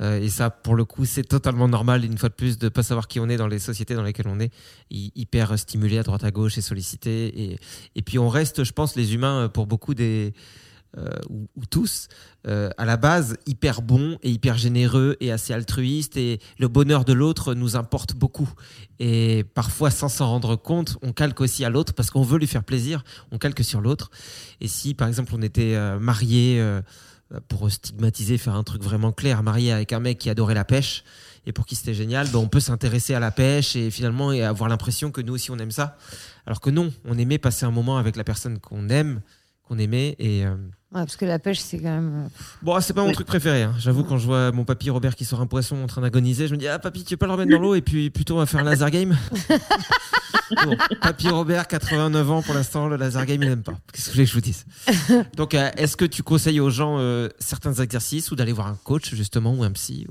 et ça pour le coup c'est totalement normal une fois de plus de pas savoir qui on est dans les sociétés dans lesquelles on est hyper stimulé à droite à gauche et sollicité et, et puis on reste je pense les humains pour beaucoup des euh, ou, tous, euh, à la base, hyper bons et hyper généreux et assez altruistes. Et le bonheur de l'autre nous importe beaucoup. Et parfois, sans s'en rendre compte, on calque aussi à l'autre parce qu'on veut lui faire plaisir. On calque sur l'autre. Et si, par exemple, on était euh, marié, pour stigmatiser, faire un truc vraiment clair, marié avec un mec qui adorait la pêche, et pour qui c'était génial, ben on peut s'intéresser à la pêche et finalement avoir l'impression que nous aussi on aime ça. Alors que non, on aimait passer un moment avec la personne qu'on aime, qu'on aimait et Ouais, parce que la pêche, c'est quand même. Euh, bon, c'est pas mon truc préféré. Hein. J'avoue, quand je vois mon papy Robert qui sort un poisson en train d'agoniser, je me dis Ah, papy, tu veux pas le remettre dans l'eau et puis plutôt on va faire un laser game? Bon, Papy Robert, 89 ans pour l'instant, le laser game, il n'aime pas. Qu'est-ce que je voulais que je vous dise? Donc, euh, est-ce que tu conseilles aux gens euh, certains exercices ou d'aller voir un coach, justement, ou un psy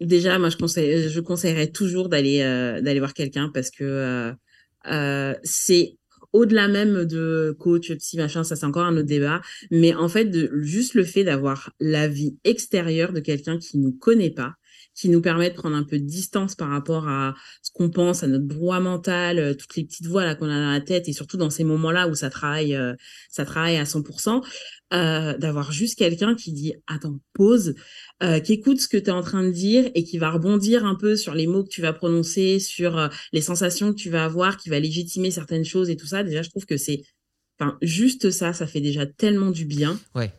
Déjà, moi, je, conseille, je conseillerais toujours d'aller d'aller voir quelqu'un parce que c'est au-delà même de coach, psy, machin, ça c'est encore un autre débat. Mais en fait, de, juste le fait d'avoir l'avis extérieur de quelqu'un qui nous connaît pas, qui nous permet de prendre un peu de distance par rapport à ce qu'on pense, à notre brouhaha mental, euh, toutes les petites voix là qu'on a dans la tête, et surtout dans ces moments-là où ça travaille, euh, ça travaille à 100%, euh, d'avoir juste quelqu'un qui dit attends pause, euh, qui écoute ce que tu es en train de dire et qui va rebondir un peu sur les mots que tu vas prononcer, sur euh, les sensations que tu vas avoir, qui va légitimer certaines choses et tout ça. Déjà, je trouve que c'est, enfin, juste ça, ça fait déjà tellement du bien. Ouais.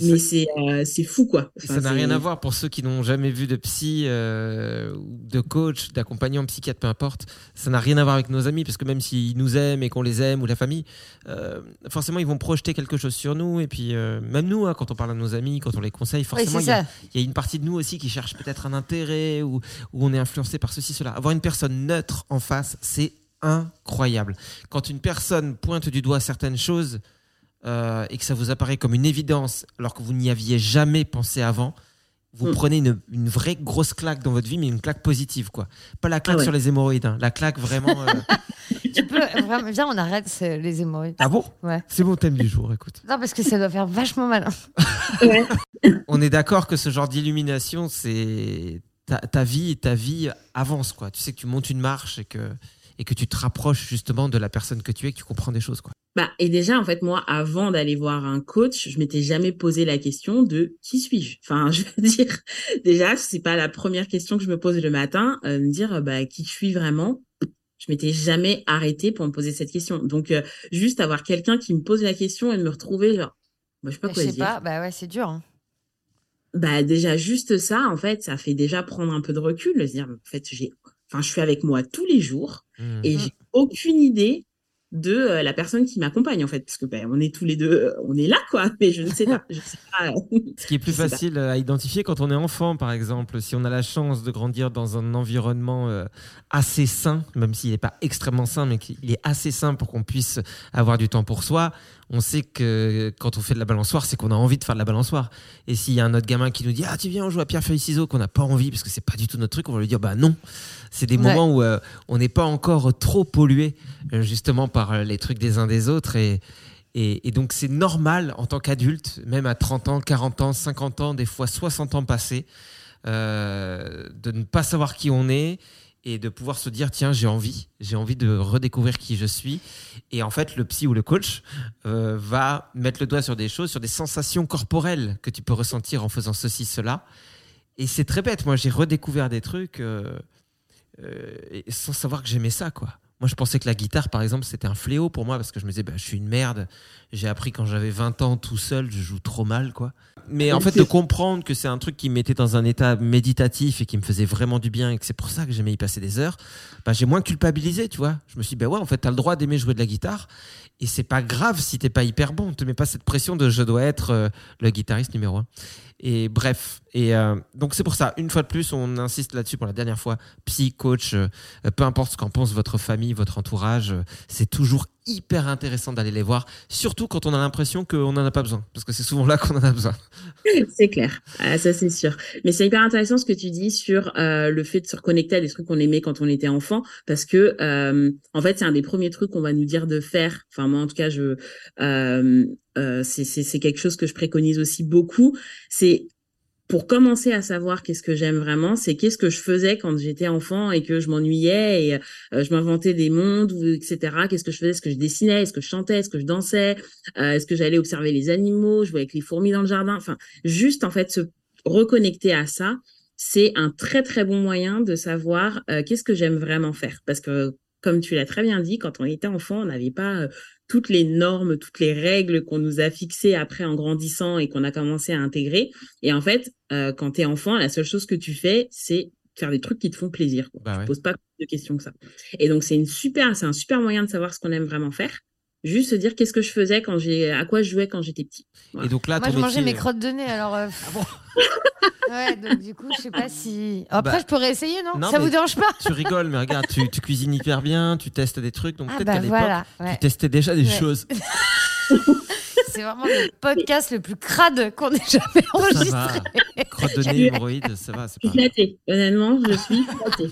Mais c'est euh, fou quoi. ça n'a rien à voir pour ceux qui n'ont jamais vu de psy, euh, de coach, d'accompagnant, psychiatre, peu importe. Ça n'a rien à voir avec nos amis parce que même s'ils nous aiment et qu'on les aime ou la famille, euh, forcément ils vont projeter quelque chose sur nous. Et puis même nous, hein, quand on parle à nos amis, quand on les conseille, forcément il y, a une partie de nous aussi qui cherche peut-être un intérêt ou, ou on est influencé par ceci, cela. Avoir une personne neutre en face, c'est incroyable. Quand une personne pointe du doigt certaines choses euh, et que ça vous apparaît comme une évidence alors que vous n'y aviez jamais pensé avant, vous hmm. prenez une, vraie grosse claque dans votre vie, mais une claque positive, quoi. Pas la claque ah sur les hémorroïdes, hein. la claque vraiment. Euh, tu peux, vraiment, viens, on arrête les hémorroïdes. Ah bon? Ouais. C'est mon thème du jour, écoute. Non, parce que ça doit faire vachement mal. on est d'accord que ce genre d'illumination, c'est ta, ta, vie, ta vie avance, quoi. Tu sais que tu montes une marche et que et que tu te rapproches justement de la personne que tu es, que tu comprends des choses. Quoi. Bah, et déjà, en fait, moi, avant d'aller voir un coach, je m'étais jamais posé la question de qui suis-je? Enfin, je veux dire, déjà, c'est pas la première question que je me pose le matin, euh, me dire bah, qui je suis vraiment. Je m'étais jamais arrêtée pour me poser cette question. Donc, euh, juste avoir quelqu'un qui me pose la question et de me retrouver, genre, bah, je sais pas quoi je sais pas, bah ouais, c'est dur. Hein. Bah, déjà, juste ça, en fait, ça fait déjà prendre un peu de recul, de se dire, en fait, j'ai Enfin, je suis avec moi tous les jours mmh. et j'ai aucune idée de euh, la personne qui m'accompagne en fait parce que ben, on est tous les deux euh, on est là quoi mais je ne sais pas, sais pas euh, ce qui est plus facile à identifier quand on est enfant par exemple si on a la chance de grandir dans un environnement assez sain même s'il n'est pas extrêmement sain mais qu'il est assez sain pour qu'on puisse avoir du temps pour soi on sait que quand on fait de la balançoire c'est qu'on a envie de faire de la balançoire. Et s'il y a un autre gamin qui nous dit ah tu viens on joue à pierre feuille ciseaux qu'on n'a pas envie parce que c'est pas du tout notre truc on va lui dire bah non. C'est des moments où on n'est pas encore trop pollué justement par euh, les trucs des uns des autres. Et, et, donc, c'est normal en tant qu'adulte, même à 30 ans, 40 ans, 50 ans, des fois 60 ans passés, euh, de ne pas savoir qui on est et de pouvoir se dire tiens j'ai envie j'ai envie de redécouvrir qui je suis. Et en fait le psy ou le coach euh, va mettre le doigt sur des choses sur des sensations corporelles que tu peux ressentir en faisant ceci cela. Et c'est très bête. Moi j'ai redécouvert des trucs sans savoir que j'aimais ça quoi moi, je pensais que la guitare, par exemple, c'était un fléau pour moi parce que je me disais, bah, je suis une merde. J'ai appris quand j'avais 20 ans tout seul, je joue trop mal, quoi. Mais en fait, de comprendre que c'est un truc qui me mettait dans un état méditatif et qui me faisait vraiment du bien et que c'est pour ça que j'aimais y passer des heures, bah, j'ai moins culpabilisé, tu vois. Je me suis dit, bah ouais, en fait, t'as le droit d'aimer jouer de la guitare et c'est pas grave si t'es pas hyper bon. Te mets pas cette pression de je dois être euh, le guitariste numéro un. Et bref, et euh, donc c'est pour ça, une fois de plus, on insiste là-dessus pour la dernière fois, psy, coach, euh, peu importe ce qu'en pense votre famille, votre entourage, euh, c'est toujours hyper intéressant d'aller les voir, surtout quand on a l'impression qu'on n'en a pas besoin, parce que c'est souvent là qu'on en a besoin. C'est clair, ah, ça c'est sûr. Mais c'est hyper intéressant ce que tu dis sur le fait de se reconnecter à des trucs qu'on aimait quand on était enfant, parce que en fait c'est un des premiers trucs qu'on va nous dire de faire. Enfin moi en tout cas je euh, c'est quelque chose que je préconise aussi beaucoup. C'est pour commencer à savoir qu'est-ce que j'aime vraiment, c'est qu'est-ce que je faisais quand j'étais enfant et que je m'ennuyais et euh, je m'inventais des mondes, etc. Qu'est-ce que je faisais? Est-ce que je dessinais? Est-ce que je chantais? Est-ce que je dansais? Euh, Est-ce que j'allais observer les animaux? Je voyais avec les fourmis dans le jardin? Enfin, juste en fait se reconnecter à ça, c'est un très très bon moyen de savoir qu'est-ce que j'aime vraiment faire. Parce que comme tu l'as très bien dit, quand on était enfant, on n'avait pas toutes les normes, toutes les règles qu'on nous a fixées après en grandissant et qu'on a commencé à intégrer. Et en fait, euh, quand tu es enfant, la seule chose que tu fais, c'est faire des trucs qui te font plaisir. Bah tu ne poses pas plus de questions que ça. Et donc, c'est une super, c'est un super moyen de savoir ce qu'on aime vraiment faire. Juste se dire qu'est-ce que je faisais quand j'ai, à quoi je jouais quand j'étais petit. Et donc là, moi, je mangeais mes crottes de nez, alors. Euh, ah ouais, donc du coup, je sais pas si. Après, bah, je pourrais essayer, non, Ça vous dérange pas? Tu rigoles, mais regarde, tu, tu, cuisines hyper bien, tu testes des trucs, donc ah peut-être bah qu'à l'époque, tu testais déjà des choses. C'est vraiment le podcast le plus crade qu'on ait jamais enregistré. Crotte de nez, hémorroïde, ça va. C'est pas... flattée. Honnêtement, je suis flattée.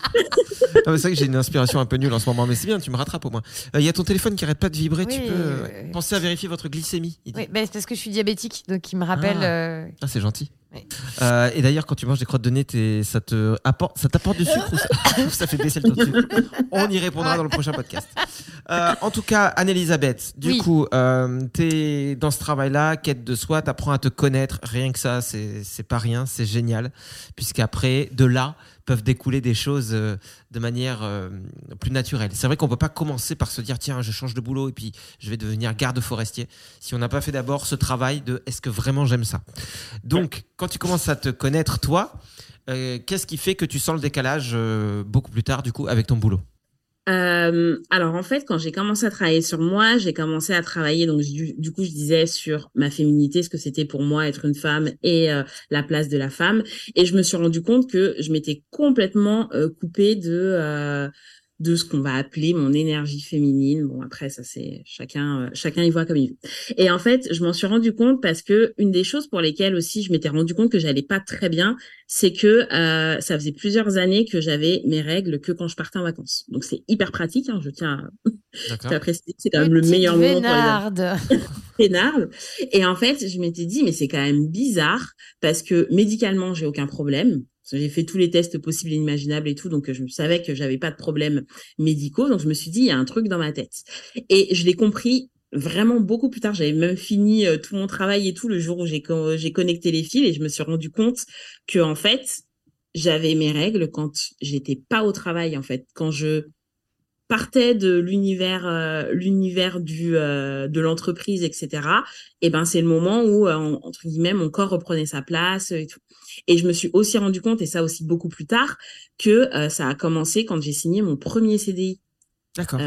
c'est vrai que j'ai une inspiration un peu nulle en ce moment, mais c'est bien, tu me rattrapes au moins. Il euh, y a ton téléphone qui arrête pas de vibrer. tu peux euh, penser à vérifier votre glycémie. Oui, bah, c'est parce que je suis diabétique, donc il me rappelle. Ah, euh, ah c'est gentil. Euh, et d'ailleurs, quand tu manges des crottes de nez, ça te apporte, ça t'apporte du sucre ou ça, fait baisser le taux de sucre On y répondra dans le prochain podcast. Euh, en tout cas, Anne-Elisabeth, du coup, euh, tu es dans ce travail-là, quête de soi, tu apprends à te connaître. Rien que ça, c'est pas rien, c'est génial. Puisqu'après, de là, peuvent découler des choses euh, de manière euh, plus naturelle. C'est vrai qu'on peut pas commencer par se dire tiens, je change de boulot et puis je vais devenir garde forestier si on n'a pas fait d'abord ce travail de est-ce que vraiment j'aime ça? Donc, quand tu commences à te connaître toi, euh, qu'est-ce qui fait que tu sens le décalage beaucoup plus tard du coup avec ton boulot? Euh, alors en fait, quand j'ai commencé à travailler sur moi, j'ai commencé à travailler donc du, coup je disais sur ma féminité, ce que c'était pour moi être une femme et euh, la place de la femme, et je me suis rendu compte que je m'étais complètement euh, coupée de de ce qu'on va appeler mon énergie féminine. Bon, après, ça, c'est chacun, euh, chacun y voit comme il veut. Et en fait, je m'en suis rendu compte parce que une des choses pour lesquelles aussi je m'étais rendu compte que j'allais pas très bien, c'est que euh, ça faisait plusieurs années que j'avais mes règles que quand je partais en vacances. Donc, c'est hyper pratique. Hein, je tiens à, préciser c'est quand même le meilleur moment pour les Et en fait, je m'étais dit, mais c'est quand même bizarre parce que médicalement, j'ai aucun problème. J'ai fait tous les tests possibles et imaginables et tout, donc je savais que j'avais pas de problèmes médicaux. Donc je me suis dit, il y a un truc dans ma tête. Et je l'ai compris vraiment beaucoup plus tard. J'avais même fini euh, tout mon travail et tout le jour où j'ai j'ai connecté les fils et je me suis rendu compte que en fait j'avais mes règles quand j'étais pas au travail en fait, quand je partais de l'univers euh, l'univers du euh, de l'entreprise etc et ben c'est le moment où entre guillemets mon corps reprenait sa place et tout et je me suis aussi rendu compte, et ça aussi beaucoup plus tard, que euh, ça a commencé quand j'ai signé mon premier CDI. D'accord.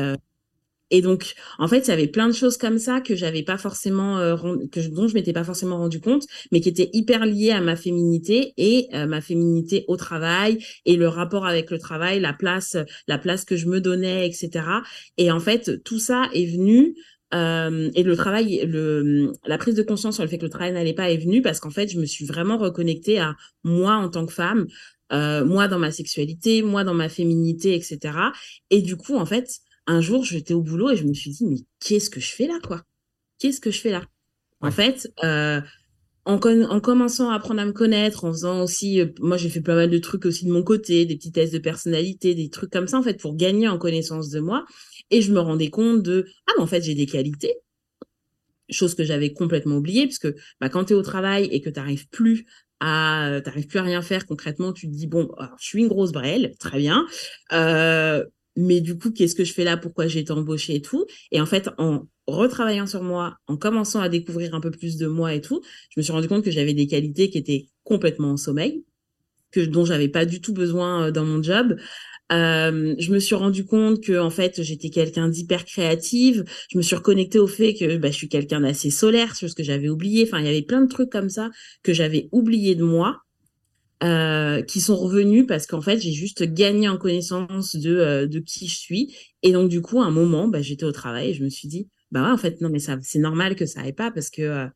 Euh, et donc, en fait, il y avait plein de choses comme ça que j'avais pas forcément, euh, que dont je m'étais pas forcément rendu compte, mais qui étaient hyper liées à ma féminité et ma féminité au travail et le rapport avec le travail, la place, la place que je me donnais, etc. Et en fait, tout ça est venu euh, et le travail, le, la prise de conscience sur le fait que le travail n'allait pas est venue parce qu'en fait, je me suis vraiment reconnectée à moi en tant que femme, euh, moi dans ma sexualité, moi dans ma féminité, etc. Et du coup, en fait, un jour, j'étais au boulot et je me suis dit, mais qu'est-ce que je fais là, quoi? Qu'est-ce que je fais là? En fait, euh, en, en, commençant à apprendre à me connaître, en faisant aussi, euh, moi j'ai fait pas mal de trucs aussi de mon côté, des petits tests de personnalité, des trucs comme ça, en fait, pour gagner en connaissance de moi. Et je me rendais compte de ah mais en fait j'ai des qualités, chose que j'avais complètement oubliée puisque bah, quand tu es au travail et que tu n'arrives plus à t'arrives plus à rien faire concrètement, tu te dis bon je suis une grosse brêle, très bien. Euh, mais du coup, qu'est-ce que je fais là? Pourquoi j'ai été embauchée et tout? Et en fait, en retravaillant sur moi, en commençant à découvrir un peu plus de moi et tout, je me suis rendu compte que j'avais des qualités qui étaient complètement en sommeil, que dont j'avais pas du tout besoin euh, dans mon job, euh, je me suis rendu compte que en fait j'étais quelqu'un d'hyper créative. Je me suis reconnectée au fait que bah, je suis quelqu'un d'assez solaire, chose que j'avais oublié. Enfin, il y avait plein de trucs comme ça que j'avais oublié de moi, euh, qui sont revenus parce qu'en fait j'ai juste gagné en connaissance de euh, de qui je suis. Et donc du coup, à un moment, bah, j'étais au travail et je me suis dit, bah ouais, en fait non mais ça c'est normal que ça aille pas parce que euh,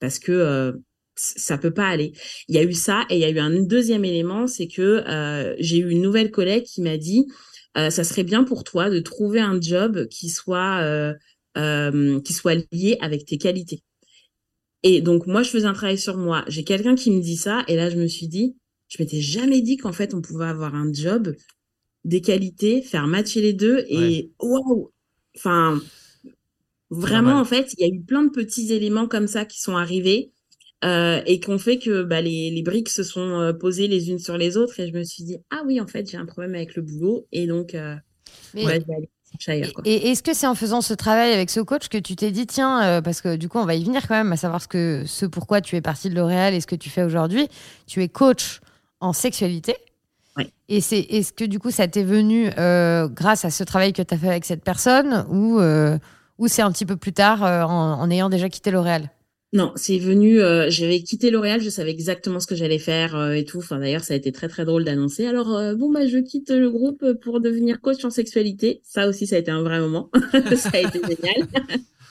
parce que ça peut pas aller. Il y a eu ça et il y a eu un deuxième élément, c'est que euh, j'ai eu une nouvelle collègue qui m'a dit euh, ça serait bien pour toi de trouver un job qui soit euh, euh qui soit lié avec tes qualités. Et donc moi je faisais un travail sur moi. J'ai quelqu'un qui me dit ça et là je me suis dit je m'étais jamais dit qu'en fait on pouvait avoir un job des qualités, faire matcher les deux et waouh. Enfin vraiment en fait il y a eu plein de petits éléments comme ça qui sont arrivés euh, et qu'on fait que bah, les, les, briques se sont euh, posées les unes sur les autres et je me suis dit ah oui en fait j'ai un problème avec le boulot et donc euh, Mais... ouais, je vais aller quoi. Et est-ce que c'est en faisant ce travail avec ce coach que tu t'es dit tiens euh, parce que du coup on va y venir quand même à savoir ce que ce pourquoi tu es parti de L'Oréal et ce que tu fais aujourd'hui tu es coach en sexualité ouais. et c'est est-ce que du coup ça t'est venu grâce à ce travail que tu as fait avec cette personne ou ou c'est un petit peu plus tard en, en ayant déjà quitté L'Oréal? Non, c'est venu. Euh, j'avais quitté L'Oréal, je savais exactement ce que j'allais faire euh, et tout. Enfin, d'ailleurs, ça a été très très drôle d'annoncer. Alors, euh, bon bah, je quitte le groupe pour devenir coach en sexualité. Ça aussi, ça a été un vrai moment. ça a été génial.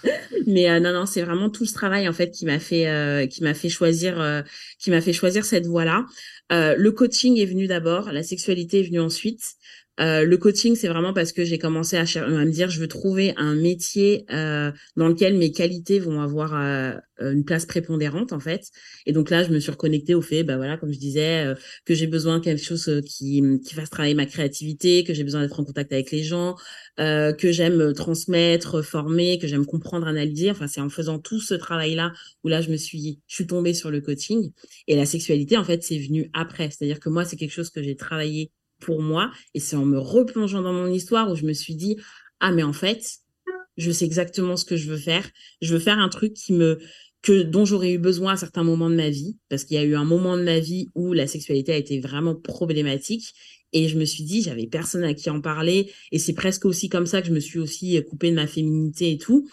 Mais non, non, c'est vraiment tout ce travail en fait qui m'a fait, qui m'a fait choisir, qui m'a fait choisir cette voie-là. le coaching est venu d'abord, la sexualité est venue ensuite. Euh, le coaching, c'est vraiment parce que j'ai commencé à, à, me dire, je veux trouver un métier euh, dans lequel mes qualités vont avoir euh, une place prépondérante en fait. Et donc là, je me suis reconnectée au fait, bah voilà, comme je disais, euh, que j'ai besoin de quelque chose euh, qui, qui fasse travailler ma créativité, que j'ai besoin d'être en contact avec les gens, que j'aime transmettre, former, que j'aime comprendre, analyser. Enfin, c'est en faisant tout ce travail-là où là, je me suis, je suis tombée sur le coaching. Et la sexualité, en fait, c'est venu après. C'est-à-dire que moi, c'est quelque chose que j'ai travaillé pour moi. Et c'est en me replongeant dans mon histoire où je me suis dit, ah, mais en fait, je sais exactement ce que je veux faire. Je veux faire un truc qui me, que, dont j'aurais eu besoin à certains moments de ma vie. Parce qu'il y a eu un moment de ma vie où la sexualité a été vraiment problématique. Et je me suis dit, j'avais personne à qui en parler. Et c'est presque aussi comme ça que je me suis aussi coupée de ma féminité et tout.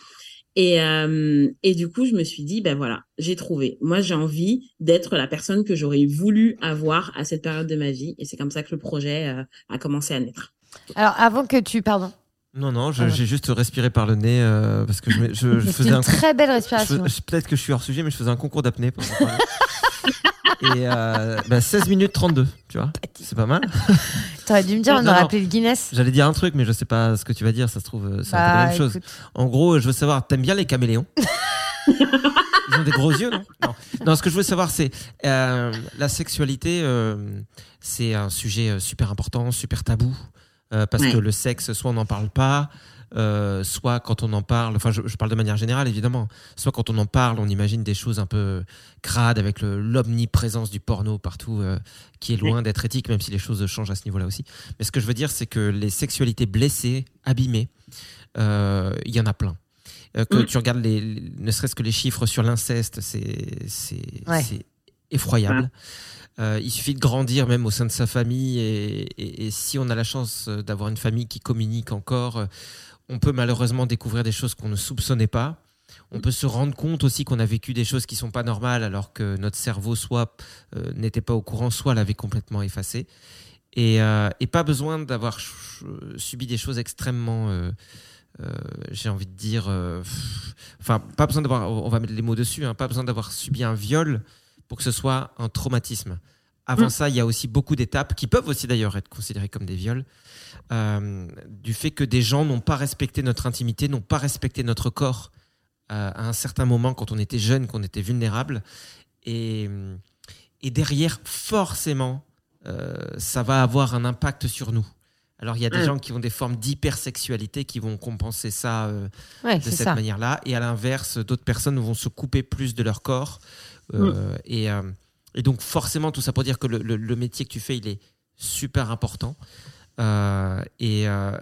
Et, euh, et du coup, je me suis dit, ben voilà, j'ai trouvé. Moi, j'ai envie d'être la personne que j'aurais voulu avoir à cette période de ma vie. Et c'est comme ça que le projet euh, a commencé à naître. Alors, avant que tu... Pardon. Non, non, j'ai juste respiré par le nez euh, parce que je, je, je faisais une un... très belle respiration. Peut-être que je suis hors sujet, mais je faisais un concours d'apnée. Et euh, bah 16 minutes 32, tu vois. C'est pas mal. T'aurais dû me dire, on aurait appelé le Guinness. J'allais dire un truc, mais je sais pas ce que tu vas dire. Ça se trouve, c'est la même chose. En gros, je veux savoir, t'aimes bien les caméléons? Ils ont des gros yeux, non, non non. ce que je veux savoir, c'est euh, la sexualité. Euh, c'est un sujet super important, super tabou. parce que le sexe, soit on n'en parle pas, euh, soit quand on en parle, enfin je, parle de manière générale évidemment, soit quand on en parle, on imagine des choses un peu crades avec l'omniprésence du porno partout, euh, qui est loin d'être éthique, même si les choses changent à ce niveau-là aussi. Mais ce que je veux dire, c'est que les sexualités blessées, abîmées, euh, il y en a plein. que mm. tu regardes les, ne serait-ce que les chiffres sur l'inceste, c'est effroyable. il suffit de grandir même au sein de sa famille et, et si on a la chance d'avoir une famille qui communique encore, on peut malheureusement découvrir des choses qu'on ne soupçonnait pas. On peut se rendre compte aussi qu'on a vécu des choses qui sont pas normales alors que notre cerveau soit euh, n'était pas au courant, soit l'avait complètement effacé. Et, euh, pas besoin d'avoir subi des choses extrêmement, euh, j'ai envie de dire, enfin pas besoin d'avoir, on va mettre les mots dessus, hein, pas besoin d'avoir subi un viol pour que ce soit un traumatisme. Avant mm. ça, il y a aussi beaucoup d'étapes qui peuvent aussi d'ailleurs être considérées comme des viols. Euh, du fait que des gens n'ont pas respecté notre intimité, n'ont pas respecté notre corps euh, à un certain moment quand on était jeune, qu'on était vulnérable. Et, et derrière, forcément, euh, ça va avoir un impact sur nous. Alors, il y a des mm. gens qui ont des formes d'hypersexualité qui vont compenser ça de cette manière-là. Et à l'inverse, d'autres personnes vont se couper plus de leur corps. Mm. et, et, donc, forcément, tout ça pour dire que le, le métier que tu fais, il est super important. Euh, et, euh,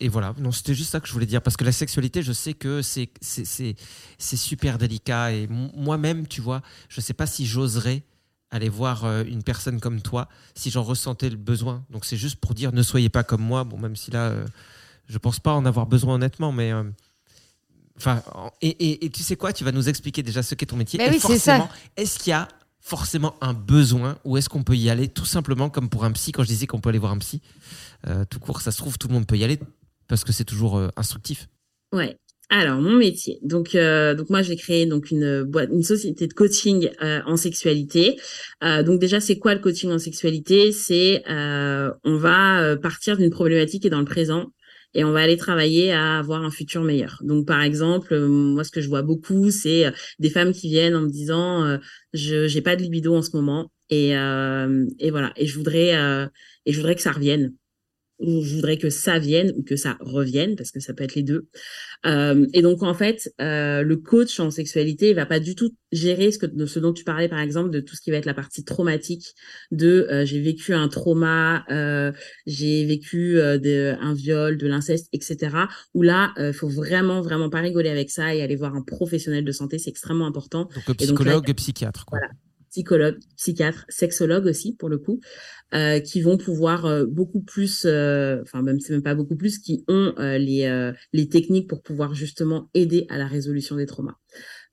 et, voilà, non, c'était juste ça que je voulais dire. Parce que la sexualité, je sais que c'est, c'est, c'est, super délicat. Et moi-même, tu vois, je ne sais pas si j'oserais aller voir euh, une personne comme toi si j'en ressentais le besoin. Donc c'est juste pour dire ne soyez pas comme moi. Bon, même si là, je pense pas en avoir besoin honnêtement, mais. Enfin, et, et, tu sais quoi, tu vas nous expliquer déjà ce qu'est ton métier. Mais oui, c'est ça. Est-ce qu'il y a forcément un besoin ou est-ce qu'on peut y aller tout simplement comme pour un psy quand je disais qu'on peut aller voir un psy euh, tout court ça se trouve tout le monde peut y aller parce que c'est toujours euh, instructif. Ouais. Alors mon métier. Donc euh, donc moi j'ai créé donc une boîte une société de coaching en sexualité. Donc déjà c'est quoi le coaching en sexualité? C'est on va partir d'une problématique est dans le présent et on va aller travailler à avoir un futur meilleur. Donc par exemple, euh, moi ce que je vois beaucoup, c'est euh, des femmes qui viennent en me disant euh, je j'ai pas de libido en ce moment et et voilà et je voudrais et je voudrais que ça revienne je voudrais que ça vienne ou que ça revienne parce que ça peut être les deux. Euh, et donc en fait, euh, le coach en sexualité il va pas du tout gérer ce que ce dont tu parlais par exemple de tout ce qui va être la partie traumatique de euh, j'ai vécu un trauma, euh, j'ai vécu euh, de, un viol, de l'inceste, etc. Où là, il faut vraiment vraiment pas rigoler avec ça et aller voir un professionnel de santé, c'est extrêmement important. Donc psychologue, psychiatre. Quoi. Voilà psychologues, psychiatres, sexologues aussi pour le coup, euh, qui vont pouvoir euh, beaucoup plus, euh, enfin même c'est même pas beaucoup plus, qui ont les les techniques pour pouvoir justement aider à la résolution des traumas.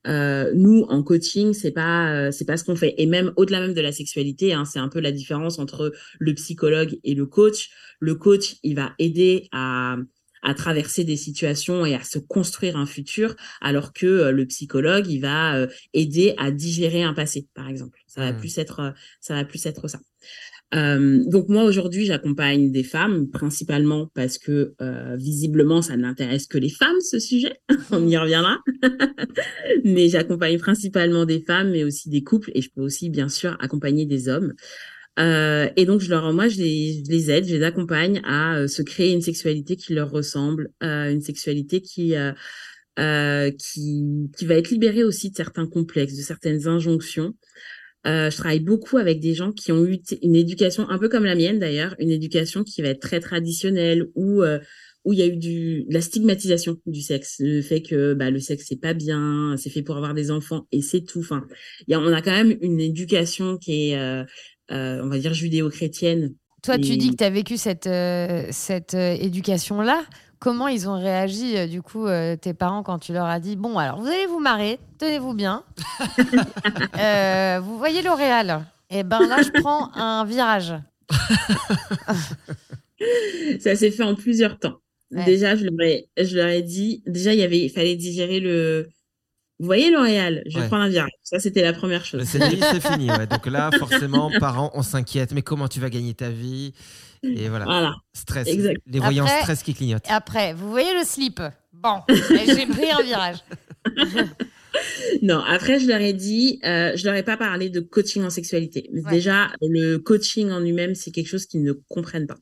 nous en coaching c'est pas c'est pas ce qu'on fait et même au-delà même de la sexualité hein, c'est un peu la différence entre le psychologue et le coach le coach il va aider à à traverser des situations et à se construire un futur, alors que euh, le psychologue, il va euh, aider à digérer un passé, par exemple. Ça va mmh. plus être, euh, ça va plus être ça. Euh, donc moi aujourd'hui j'accompagne des femmes principalement parce que euh, visiblement ça n'intéresse que les femmes ce sujet, on y reviendra. mais j'accompagne principalement des femmes mais aussi des couples et je peux aussi bien sûr accompagner des hommes. Euh, et donc je leur, moi je les, je les, aide, je les accompagne à euh, se créer une sexualité qui leur ressemble, euh, une sexualité qui qui qui va être libérée aussi de certains complexes, de certaines injonctions. Euh, je travaille beaucoup avec des gens qui ont eu une éducation un peu comme la mienne d'ailleurs, une éducation qui va être très traditionnelle euh, où il y a eu du de la stigmatisation du sexe, le fait que bah, le sexe c'est pas bien, c'est fait pour avoir des enfants et c'est tout. Enfin, y a, on a quand même une éducation qui est, euh, euh on va dire judéo-chrétienne. Toi, tu dis que tu as vécu cette euh, cette éducation là Comment ils ont réagi, euh, du coup, euh, tes parents, quand tu leur as dit Bon, alors, vous allez vous marrer, tenez-vous bien. Euh, vous voyez L'Oréal Eh ben là, je prends un virage. Ça s'est fait en plusieurs temps. Déjà, je leur, ai, je leur ai dit Déjà, il, y avait, il fallait digérer le. Vous voyez L'Oréal, je prends un virage. Ça, c'était la première chose. C'est fini. Donc là, forcément, parents, on s'inquiète. Mais comment tu vas gagner ta vie? Et voilà. Stress. Les voyants stress qui clignotent. Après, vous voyez le slip. Bon, j'ai pris un virage. non, après, je leur ai dit, euh, je leur ai pas parlé de coaching en sexualité. Déjà, le coaching en lui-même, c'est quelque chose qu'ils ne comprennent pas.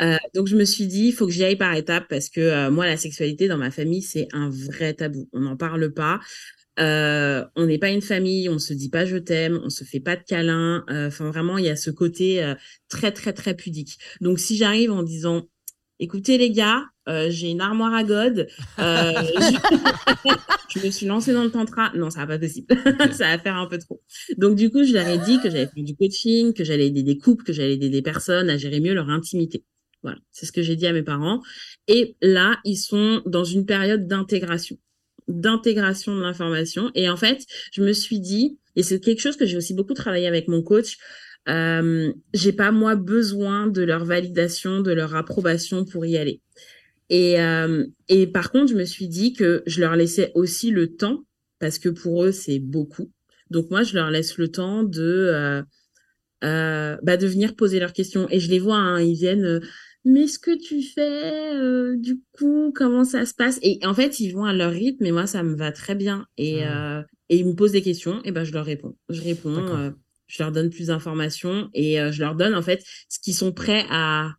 Euh, donc, je me suis dit, il faut que j'y aille par étapes parce que euh, moi, la sexualité dans ma famille, c'est un vrai tabou. On n'en parle pas. Euh, on n'est pas une famille, on se dit pas je t'aime, on se fait pas de câlins. Euh, enfin, vraiment, il y a ce côté euh, très, très, très pudique. Donc, si j'arrive en disant, écoutez les gars, j'ai une armoire à God, je... me suis lancée dans le tantra. Non, ça va pas possible. ça va faire un peu trop. Donc, du coup, je leur ai dit que j'allais faire du coaching, que j'allais aider des couples, que j'allais aider des personnes à gérer mieux leur intimité. Voilà, c'est ce que j'ai dit à mes parents. Et là, ils sont dans une période d'intégration d'intégration de l'information. Et en fait, je me suis dit, et c'est quelque chose que j'ai aussi beaucoup travaillé avec mon coach, euh, j'ai pas moi besoin de leur validation, de leur approbation pour y aller. Et, euh, et par contre, je me suis dit que je leur laissais aussi le temps, parce que pour eux, c'est beaucoup. Donc moi, je leur laisse le temps de, euh, euh bah, de venir poser leurs questions. Et je les vois, hein, ils viennent mais ce que tu fais, euh, du coup, comment ça se passe? Et en fait, ils vont à leur rythme, et moi, ça me va très bien. Et, mmh. euh, et ils me posent des questions, et ben je leur réponds. Je réponds, euh, je leur donne plus d'informations, et je leur donne en fait ce qu'ils sont prêts à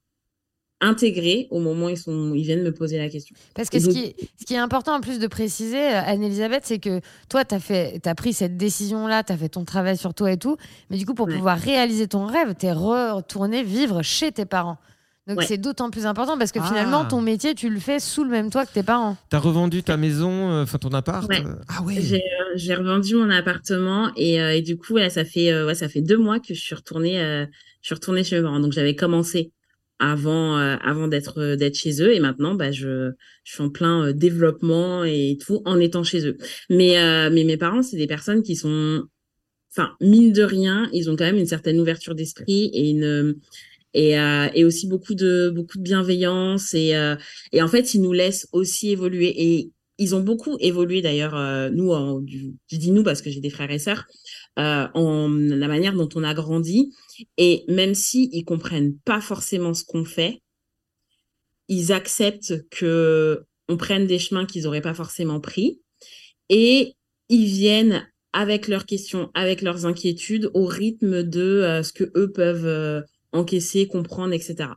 intégrer au moment où ils, sont, ils viennent me poser la question. Parce que ce, qui est, ce qui est important en plus de préciser, Anne-Elisabeth, c'est que toi, tu as, as, pris cette décision-là, tu as fait ton travail sur toi et tout, mais du coup, pour pouvoir réaliser ton rêve, tu es retourné vivre chez tes parents. Donc c'est d'autant plus important parce que finalement, ah. ton métier, tu le fais sous le même toit que tes parents. T'as revendu ta maison, euh, enfin ton appart euh, Ah ouais. Euh, j'ai revendu mon appartement et, et du coup, ça fait ouais, ça fait deux mois que je suis retournée, je suis retournée chez mes parents. Donc j'avais commencé avant avant d'être d'être chez eux et maintenant, bah je je suis en plein développement et tout en étant chez eux. Mais mais mes parents, c'est des personnes qui sont, enfin mine de rien, ils ont quand même une certaine ouverture d'esprit et une et, euh, et aussi beaucoup de beaucoup de bienveillance et euh, et en fait ils nous laissent aussi évoluer. Et ils ont beaucoup évolué d'ailleurs euh, nous je dis nous parce que j'ai des frères et sœurs en la manière dont on a grandi. Et même si ils comprennent pas forcément ce qu'on fait ils acceptent que on prenne des chemins qu'ils auraient pas forcément pris. Et ils viennent avec leurs questions, avec leurs inquiétudes, au rythme de ce que eux peuvent encaisser, comprendre, etc.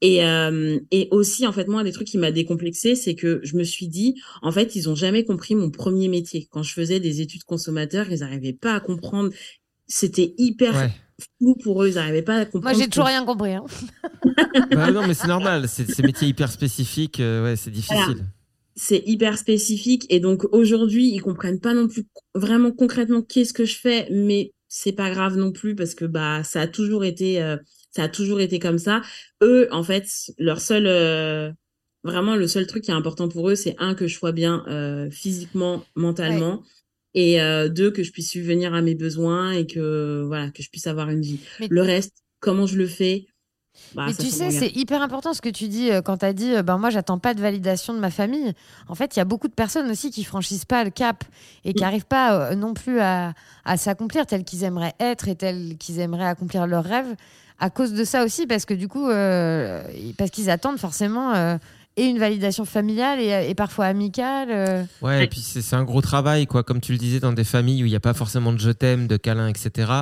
Et, euh, et aussi, en fait, moi, un des trucs qui m'a décomplexé, c'est que je me suis dit, en fait, ils ont jamais compris mon premier métier. Quand je faisais des études consommateurs, ils n'arrivaient pas à comprendre. C'était hyper flou pour eux, ils n'arrivaient pas à comprendre. Moi, j'ai toujours rien compris. Hein. bah non, mais c'est normal. Ces métiers hyper spécifiques, euh, ouais, c'est difficile. c'est hyper spécifique et donc aujourd'hui ils comprennent pas non plus vraiment concrètement qu'est-ce que je fais mais c'est pas grave non plus parce que bah ça a toujours été euh, ça a toujours été comme ça. Eux, en fait, leur seul, euh, vraiment le seul truc qui est important pour eux, c'est un que je sois bien euh, physiquement, mentalement. Et euh, deux, que je puisse subvenir à mes besoins et que voilà que je puisse avoir une vie. Le reste, comment je le fais, bah, mais tu sais, c'est hyper important ce que tu dis quand tu as dit ben moi j'attends pas de validation de ma famille. En fait, il y a beaucoup de personnes aussi qui franchissent pas le cap et qui n'arrivent mm. pas non plus à, à s'accomplir tel qu'ils aimeraient être et tel qu'ils aimeraient accomplir leurs rêves à cause de ça aussi, parce que du coup, euh, parce qu'ils attendent forcément euh, et une validation familiale et, et parfois amicale. euh. Ouais, et puis c'est c'est un gros travail, quoi. Comme tu le disais, dans des familles où il n'y a pas forcément de je t'aime, de câlin, etc.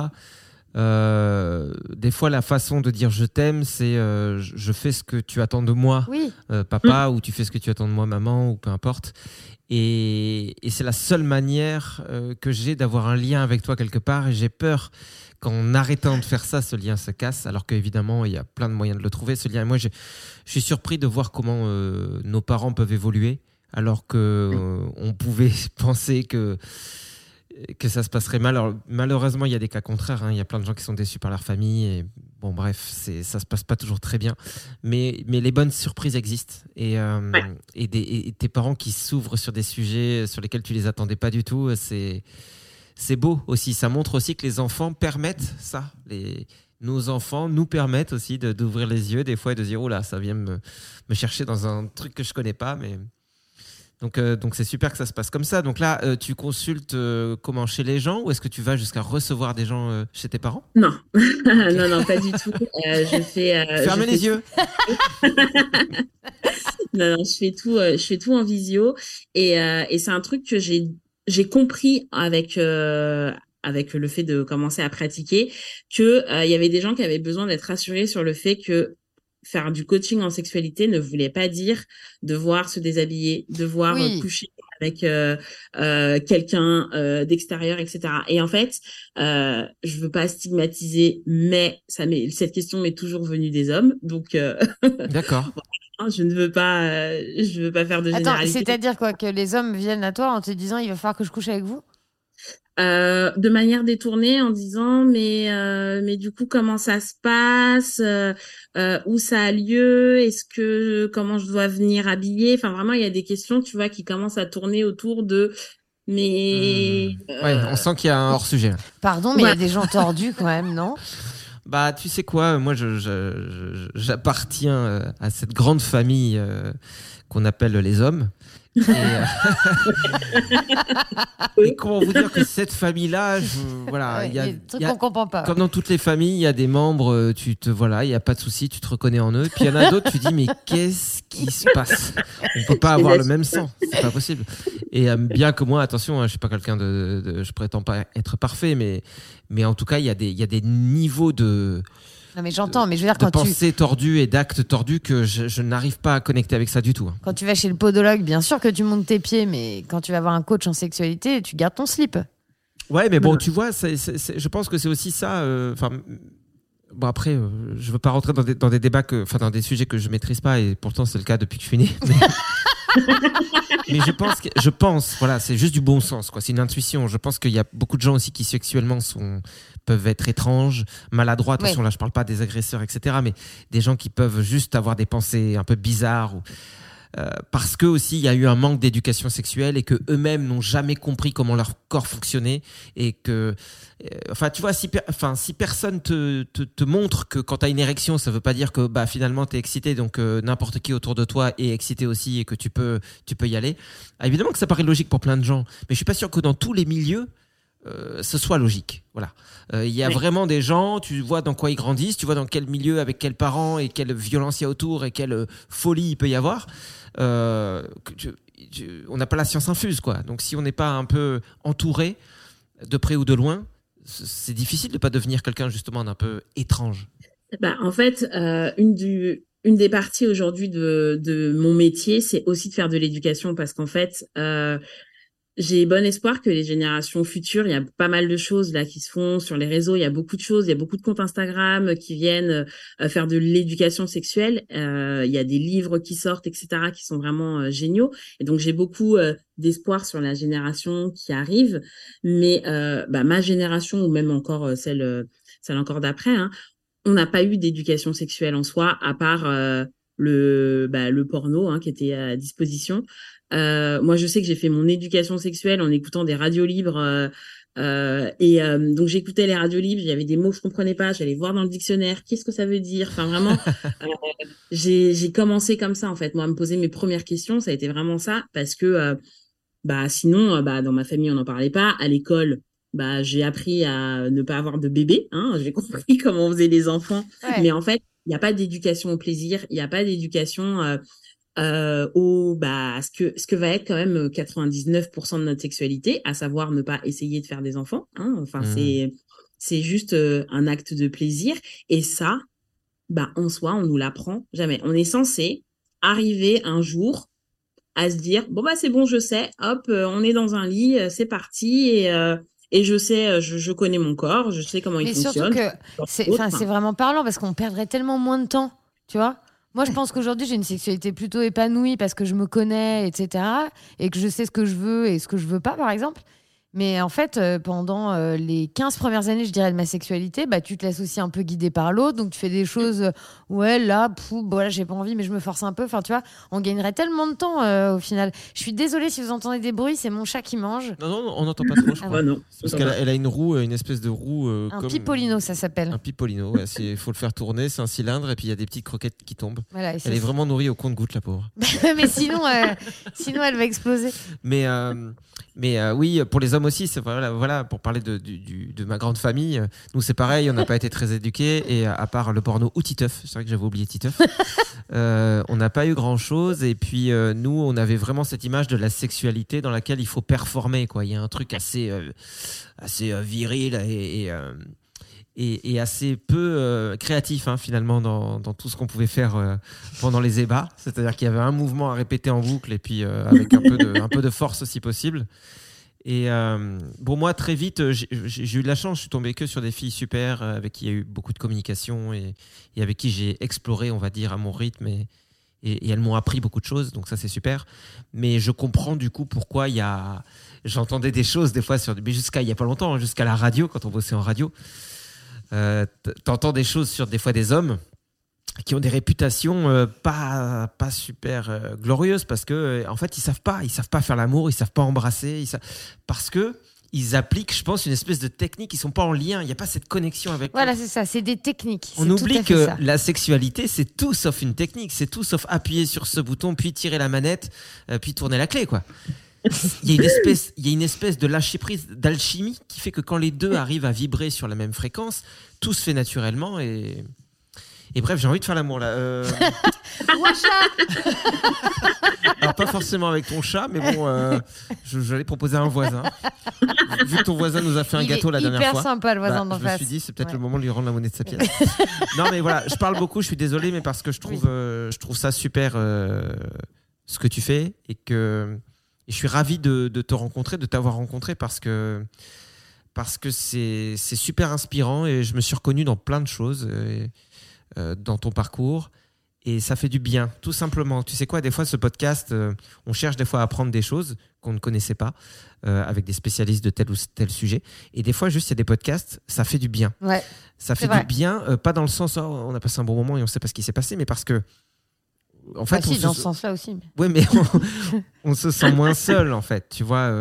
euh, des fois, la façon de dire je t'aime, c'est euh, je je fais ce que tu attends de moi, Oui, euh, papa, ou tu fais ce que tu attends de moi, maman, ou peu importe. Et, et c'est la seule manière euh, que j'ai d'avoir un lien avec toi quelque part. Et j'ai peur qu'en arrêtant de faire ça, ce lien se casse. Alors qu'évidemment, il y a plein de moyens de le trouver, ce lien. Et moi, je, je suis surpris de voir comment euh, nos parents peuvent évoluer, alors que euh, on pouvait penser que que ça se passerait mal. Alors, malheureusement, il y a des cas contraires. hein. Il y a plein de gens qui sont déçus par leur famille. Et bon, bref, ça se passe pas toujours très bien. Mais, mais les bonnes surprises existent. Et, euh, Ouais. et, des, et tes parents qui s'ouvrent sur des sujets sur lesquels tu les attendais pas du tout, c'est, c'est beau aussi. Ça montre aussi que les enfants permettent ça. Les, nos enfants nous permettent aussi d'ouvrir les yeux des fois et de dire, oh là, ça vient me, me chercher dans un truc que je connais pas. Mais donc, euh, donc c'est super que ça se passe comme ça. Donc là, euh, tu consultes euh, comment chez les gens ou est-ce que tu vas jusqu'à recevoir des gens chez tes parents? Non, non, non, pas du tout. Je fais. Fermez je les fais- yeux. Non, non, je fais tout, je fais tout en visio et, et c'est un truc que j'ai j'ai compris avec euh, avec le fait de commencer à pratiquer que euh, il y avait des gens qui avaient besoin d'être rassurés sur le fait que faire du coaching en sexualité ne voulait pas dire devoir se déshabiller, devoir Oui. euh, coucher avec euh, euh, quelqu'un euh, d'extérieur, etc. Et en fait, euh, je veux pas stigmatiser, mais ça m'est cette question m'est toujours venue des hommes, donc euh, D'accord. je ne veux pas, euh, je veux pas faire de Attends, c'est-à-dire quoi Que les hommes viennent à toi en te disant il va falloir que je couche avec vous? Euh, de manière détournée en disant mais euh, mais du coup comment ça se passe? Euh, euh, où ça a lieu? Est-ce que comment je dois venir habiller? Enfin vraiment il y a des questions tu vois qui commencent à tourner autour de mais Hmm. Ouais, on sent qu'il y a un hors sujet. Pardon, mais il y a des gens tordus quand même, non? Bah, tu sais quoi, moi, je, je- je- j'appartiens à cette grande famille euh, qu'on appelle les hommes. Et, euh, et comment vous dire que cette famille-là, voilà, Ouais, il y a, des trucs il y a- qu'on comprend pas. comme dans toutes les familles, il y a des membres, euh, tu te voilà, il y a pas de souci, tu te reconnais en eux. Puis il y en a d'autres, tu dis mais qu'est-ce qui se passe? On peut pas avoir le même sang, c'est pas possible. Et euh, bien que moi, attention, hein, je suis pas quelqu'un de, de- je prétends pas être parfait, mais mais en tout cas, il y a des il y a des niveaux de Non, mais j'entends, mais je veux dire, de quand tu, pensée tordue et d'actes tordus que je, je n'arrive pas à connecter avec ça du tout. hein. quand tu vas chez le podologue, bien sûr que tu montes tes pieds, mais quand tu vas voir un coach en sexualité, tu gardes ton slip. Ouais, mais bon, tu vois, c'est- c'est- c'est- je pense que c'est aussi ça. euh, Enfin, bon après, euh, je veux pas rentrer dans des, dans des débats que, enfin, dans des sujets que je maîtrise pas, et pourtant c'est le cas depuis que je suis né. Mais, mais je pense, que, je pense, voilà, c'est juste du bon sens, quoi. C'est une intuition. Je pense qu'il y a beaucoup de gens aussi qui sexuellement sont peuvent être étranges, maladroits. Attention, là, je parle pas des agresseurs, etc. Mais des gens qui peuvent juste avoir des pensées un peu bizarres ou euh, parce que aussi il y a eu un manque d'éducation sexuelle et que eux-mêmes n'ont jamais compris comment leur corps fonctionnait et que euh, enfin tu vois si per- enfin si personne te, te, te montre que quand tu as une érection ça veut pas dire que bah finalement tu es excité donc euh, n'importe qui autour de toi est excité aussi et que tu peux tu peux y aller Ah, évidemment que ça paraît logique pour plein de gens mais je suis pas sûr que dans tous les milieux euh, ce soit logique. Voilà. Euh, Il y a Oui. vraiment des gens, tu vois dans quoi ils grandissent, tu vois dans quel milieu, avec quels parents et quelle violence il y a autour et quelle euh, folie il peut y avoir. Euh, on n'a pas la science infuse, quoi. Donc si on n'est pas un peu entouré, de près ou de loin, c'est difficile de pas devenir quelqu'un justement d'un peu étrange. Bah, en fait, une du, une des parties aujourd'hui de, de mon métier, c'est aussi de faire de l'éducation parce qu'en fait, j'ai bon espoir que les générations futures, il y a pas mal de choses là qui se font sur les réseaux, il y a beaucoup de choses, il y a beaucoup de comptes Instagram qui viennent euh, faire de l'éducation sexuelle, euh, il y a des livres qui sortent, etc., qui sont vraiment euh, géniaux. Et donc j'ai beaucoup euh, d'espoir sur la génération qui arrive, mais euh, bah, ma génération ou même encore euh, celle, euh, celle encore d'après, hein, on n'a pas eu d'éducation sexuelle en soi, à part euh, le, bah, le porno hein, qui était à disposition. Euh, moi, je sais que j'ai fait mon éducation sexuelle en écoutant des radios libres. euh, euh, et euh, donc j'écoutais les radios libres, il y avait des mots que je comprenais pas, j'allais voir dans le dictionnaire, qu'est-ce que ça veut dire? Enfin vraiment, euh, j'ai commencé comme ça en fait, moi à me poser mes premières questions, ça a été vraiment ça parce que euh, bah sinon bah dans ma famille on n'en parlait pas, à l'école bah, j'ai appris à ne pas avoir de bébé. Hein, j'ai compris comment on faisait les enfants. Mais en fait, il n'y a pas d'éducation au plaisir. Il n'y a pas d'éducation euh, euh, au bah ce que ce que va être quand même 99% de notre sexualité, à savoir ne pas essayer de faire des enfants. Hein. Enfin, mmh. c'est c'est juste euh, un acte de plaisir. Et ça, bah en soi, on nous l'apprend jamais. On est censé arriver un jour à se dire bon bah c'est bon, je sais. Hop, euh, on est dans un lit, euh, c'est parti et et je sais, je, je, connais mon corps, je sais comment il fonctionne. Mais surtout que c'est vraiment parlant parce qu'on perdrait tellement moins de temps, tu vois. Moi, je pense qu'aujourd'hui, j'ai une sexualité plutôt épanouie parce que je me connais, etc. Et que je sais ce que je veux et ce que je veux pas, par exemple. Mais en fait, euh, pendant euh, les 15 premières années, je dirais, de ma sexualité, bah, tu te laisses aussi un peu guider par l'autre. Donc, tu fais des choses, euh, ouais, là, pouf, voilà, j'ai pas envie, mais je me force un peu. Enfin, tu vois, on gagnerait tellement de temps au final. Je suis désolée si vous entendez des bruits, c'est mon chat qui mange. Non, non, on n'entend pas trop, je ah crois. non. Parce qu'elle a, elle a, une roue, une espèce de roue. un pipolino, ça s'appelle. Un pipolino, il faut le faire tourner, c'est un cylindre, et puis il y a des petites croquettes qui tombent. elle est, vraiment nourrie au compte-goutte, la pauvre. mais sinon, sinon, elle va exploser. Mais, mais oui, pour les hommes aussi, c'est voilà voilà, pour parler de, de, ma grande famille, nous c'est pareil, on n'a pas été très éduqués et à part le porno ou Titeuf, c'est vrai que j'avais oublié Titeuf, euh, on n'a pas eu grand chose. Et puis euh, nous, on avait vraiment cette image de la sexualité dans laquelle il faut performer. Quoi. Il y a un truc assez, euh, assez viril et, et, assez peu créatif hein, finalement dans, dans, tout ce qu'on pouvait faire pendant les ébats. C'est-à-dire qu'il y avait un mouvement à répéter en boucle et puis avec un peu, de, un peu de force si possible. Et euh, bon, moi, très vite, j'ai eu de la chance. Je suis tombé que sur des filles super, euh, avec qui il y a eu beaucoup de communication et, avec qui j'ai exploré, on va dire, à mon rythme. Et, elles m'ont appris beaucoup de choses, donc ça, c'est super. Mais je comprends du coup pourquoi il y a. J'entendais des choses des fois sur. Mais jusqu'à il n'y a pas longtemps, hein, jusqu'à la radio, quand on bossait en radio. Euh, T'entends des choses sur des fois des hommes qui ont des réputations euh, pas pas super euh, glorieuses parce que euh, en fait ils savent pas. Ils savent pas faire l'amour ils savent pas embrasser ils parce que ils appliquent je pense une espèce de technique. Ils sont pas en lien. Il n'y a pas cette connexion avec voilà c'est ça. C'est des techniques. On oublie que la sexualité c'est tout sauf une technique. C'est tout sauf appuyer sur ce bouton puis tirer la manette puis tourner la clé quoi. Il y a une espèce il y a une espèce de lâcher prise d'alchimie qui fait que quand les deux arrivent à vibrer sur la même fréquence tout se fait naturellement et et bref, j'ai envie de faire l'amour là. Euh... Alors pas forcément avec ton chat, mais bon, euh, j'allais proposer à un voisin. Vu que ton voisin nous a fait un gâteau la dernière fois. Hyper sympa le voisin bah, d'en face. Je me suis dit, c'est peut-être le moment de lui rendre la monnaie de sa pièce. non mais voilà, je parle beaucoup, je suis désolé, mais parce que je trouve, euh, je trouve ça super euh, ce que tu fais et que et je suis ravi de, de te rencontrer, de t'avoir rencontré parce que parce que c'est super inspirant et je me suis reconnu dans plein de choses. Et, dans ton parcours et ça fait du bien, tout simplement. Tu sais quoi, des fois, ce podcast, euh, on cherche des fois à apprendre des choses qu'on ne connaissait pas euh, avec des spécialistes de tel ou tel sujet. Et des fois, juste, il y a des podcasts, ça fait du bien. Ouais, ça fait du bien, pas dans le sens, oh, on a passé un bon moment et on ne sait pas ce qui s'est passé, mais parce que. En fait, bah, dans ce sens-là aussi. Oui, mais on, se sent moins seul, en fait. Tu vois,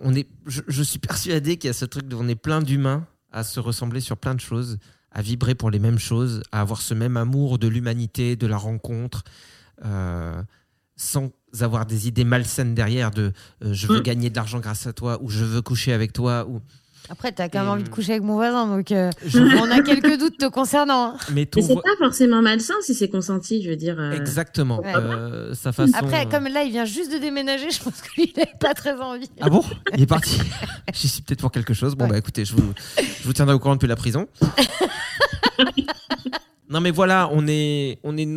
on est, je, je suis persuadé qu'il y a ce truc de, on est plein d'humains à se ressembler sur plein de choses à vibrer pour les mêmes choses, à avoir ce même amour de l'humanité, de la rencontre, euh, sans avoir des idées malsaines derrière de euh, je veux mm. gagner de l'argent grâce à toi ou je veux coucher avec toi ou après, tu as quand même envie de coucher avec mon voisin, donc euh, on a quelques doutes te concernant. Hein. Mais, c'est pas forcément malsain si c'est consenti, je veux dire. Exactement. sa façon, Après, comme là, il vient juste de déménager, je pense qu'il n'a pas très envie. Ah bon? Il est parti J'y suis peut-être pour quelque chose. Bon, bah écoutez, je vous, je vous tiendrai au courant depuis la prison. Non mais voilà, on est, on est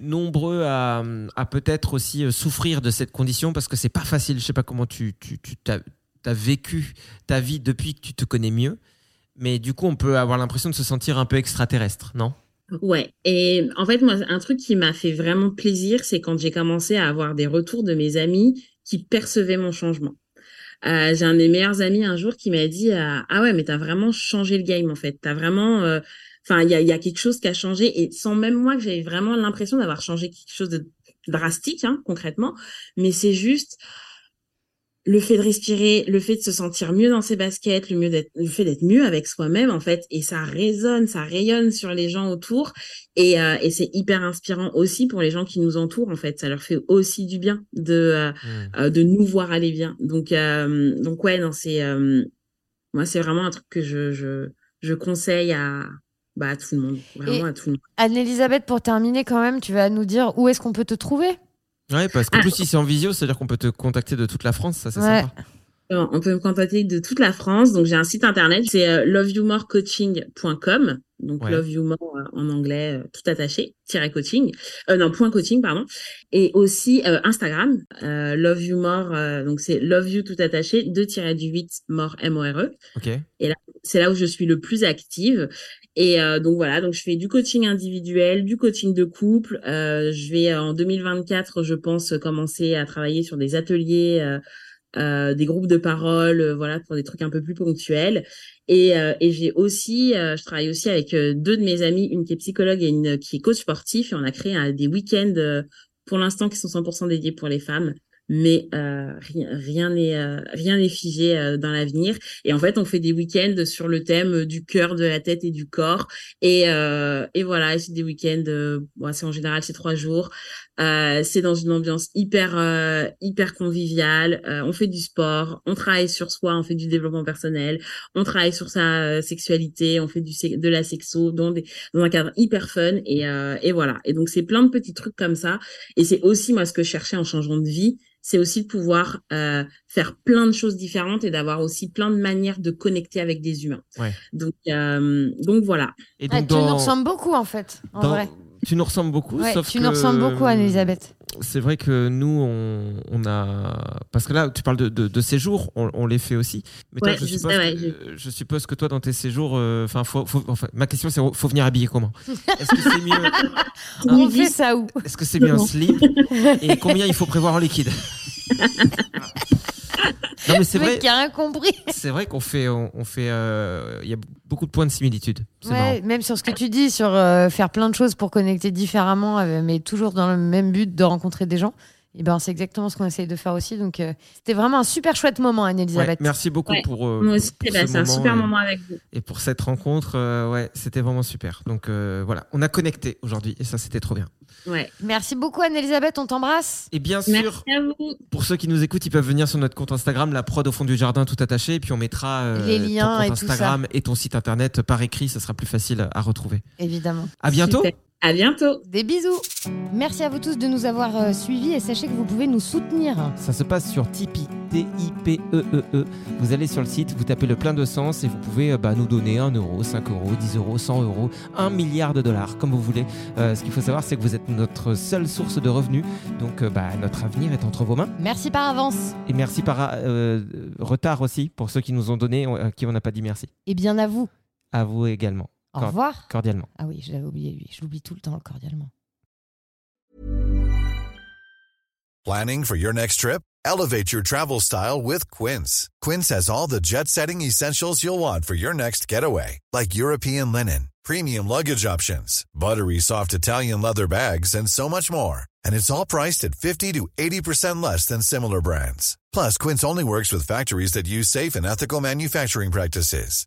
nombreux à, à peut-être aussi euh, souffrir de cette condition parce que c'est pas facile. Je sais pas comment tu, tu, tu as, vécu ta vie depuis que tu te connais mieux, mais du coup on peut avoir l'impression de se sentir un peu extraterrestre, non? Ouais, et en fait moi un truc qui m'a fait vraiment plaisir, c'est quand j'ai commencé à avoir des retours de mes amis qui percevaient mon changement. Euh, j'ai un des meilleurs amis un jour qui m'a dit euh, ah ouais mais t'as vraiment changé le game en fait, t'as vraiment euh, Enfin, il y a, y a, quelque chose qui a changé et sans même moi que j'avais vraiment l'impression d'avoir changé quelque chose de drastique, hein, concrètement. Mais c'est juste, le fait de respirer, le fait de se sentir mieux dans ses baskets, le mieux d'être, le fait d'être mieux avec soi-même en fait, et ça résonne, ça rayonne sur les gens autour, et, euh, et c'est hyper inspirant aussi pour les gens qui nous entourent en fait, ça leur fait aussi du bien de euh, Hmm. euh, de nous voir aller bien. Donc euh, donc ouais non c'est euh, moi c'est vraiment un truc que je je je conseille à bah à tout le monde, vraiment Et- à tout le monde. Anne-Elisabeth, pour terminer quand même, tu vas nous dire où est-ce qu'on peut te trouver? Ouais, parce qu'en Ah. plus, si c'est en visio, c'est-à-dire qu'on peut te contacter de toute la France, ça c'est Ouais. sympa. Alors, On peut me contacter de toute la France. Donc, j'ai un site internet, c'est euh, loveyourmorecoaching.com. Donc, Ouais. love you more euh, en anglais, euh, tout attaché, tiret coaching. Euh, non, point coaching, pardon. Et aussi euh, Instagram, euh, love you more. euh, donc, c'est love you tout attaché, 2 du 8 more M-O-R-E. Ok. C'est là où je suis le plus active. Et euh, donc voilà, donc je fais du coaching individuel, du coaching de couple. Euh, je vais euh, en 2024, je pense, commencer à travailler sur des ateliers, euh, euh, des groupes de parole, euh, voilà, pour des trucs un peu plus ponctuels. Et, et j'ai aussi, je travaille aussi avec deux de mes amies, une qui est psychologue et une qui est coach sportif. Et on a créé des week-ends pour l'instant qui sont 100% dédiés pour les femmes. Mais euh, rien n'est euh, rien n'est figé euh, dans l'avenir. Et en fait, on fait des week-ends sur le thème du cœur, de la tête et du corps. Et, euh, et voilà, c'est des week-ends. Euh, bon, c'est en général c'est trois jours. Euh, c'est dans une ambiance hyper euh, hyper conviviale. Euh, on fait du sport, on travaille sur soi, on fait du développement personnel, on travaille sur sa euh, sexualité, on fait du de la sexo dans des dans un cadre hyper fun. Et euh, et voilà. Et donc c'est plein de petits trucs comme ça. Et c'est aussi moi ce que je cherchais en changeant de vie, c'est aussi de pouvoir euh, faire plein de choses différentes et d'avoir aussi plein de manières de connecter avec des humains. Ouais. Donc, euh, donc voilà. Et donc, Tu dans- nous ressembles beaucoup en fait, en dans- vrai. Tu nous ressembles beaucoup, Ouais, sauf tu que- nous ressembles beaucoup, Anne-Elisabeth. C'est vrai que nous, on, on a. Parce que là, tu parles de, de, de séjours, on, on les fait aussi. Mais toi, Ouais, je, je suppose sais, ouais, que, je suppose que toi, dans tes séjours, euh, enfin, faut, faut- enfin, ma question, c'est faut venir habillé comment? Est-ce que c'est mieux On fait ça où? Est-ce que c'est mieux un slip? Et combien il faut prévoir en liquide? Non, mais c'est vrai. qui a rien compris. C'est vrai qu'on fait, on, on fait, euh, il y a beaucoup de points de similitude. Ouais, même sur ce que tu dis, sur euh, faire plein de choses pour connecter différemment, euh, mais toujours dans le même but de rencontrer des gens. Et ben, c'est exactement ce qu'on essaye de faire aussi. Donc, euh, c'était vraiment un super chouette moment, Ouais, Anne-Elisabeth. merci beaucoup Ouais, pour, euh, Moi aussi, pour bah, ce c'est un super et- moment avec vous. Et pour cette rencontre, euh, ouais, c'était vraiment super. Donc euh, voilà, on a connecté aujourd'hui et ça, c'était trop bien. Ouais. Merci beaucoup, Anne-Elisabeth. On t'embrasse. Et bien sûr, Merci à vous. pour ceux qui nous écoutent, ils peuvent venir sur notre compte Instagram, la prod au fond du jardin, tout attaché. Et puis on mettra euh, Les liens ton et compte tout ça. Instagram et ton site internet par écrit. Ce sera plus facile à retrouver. Évidemment. À bientôt. Super. À bientôt. Des bisous. Merci à vous tous de nous avoir euh, suivis et sachez que vous pouvez nous soutenir. Ça se passe sur Tipeee, T-I-P-E-E-E. E Vous allez sur le site, vous tapez le plein de sens et vous pouvez euh, bah, nous donner 1 euro, 5 euros, 10 euros, 100 euros, 1 milliard de dollars, comme vous voulez. Euh, ce qu'il faut savoir, c'est que vous êtes notre seule source de revenus. Donc euh, bah, notre avenir est entre vos mains. Merci par avance. Et merci par euh, retard aussi pour ceux qui nous ont donné, à qui on n'a pas dit merci. Et bien à vous. À vous également, Au revoir. cordialement. Ah oui, je l'avais oublié lui. Je l'oublie tout le temps, cordialement. Planning for your next trip? Elevate your travel style with Quince. Quince has all the jet setting essentials you'll want for your next getaway, like European linen, premium luggage options, buttery soft Italian leather bags, and so much more. And it's all priced at 50 to 80% less than similar brands. Plus, Quince only works with factories that use safe and ethical manufacturing practices.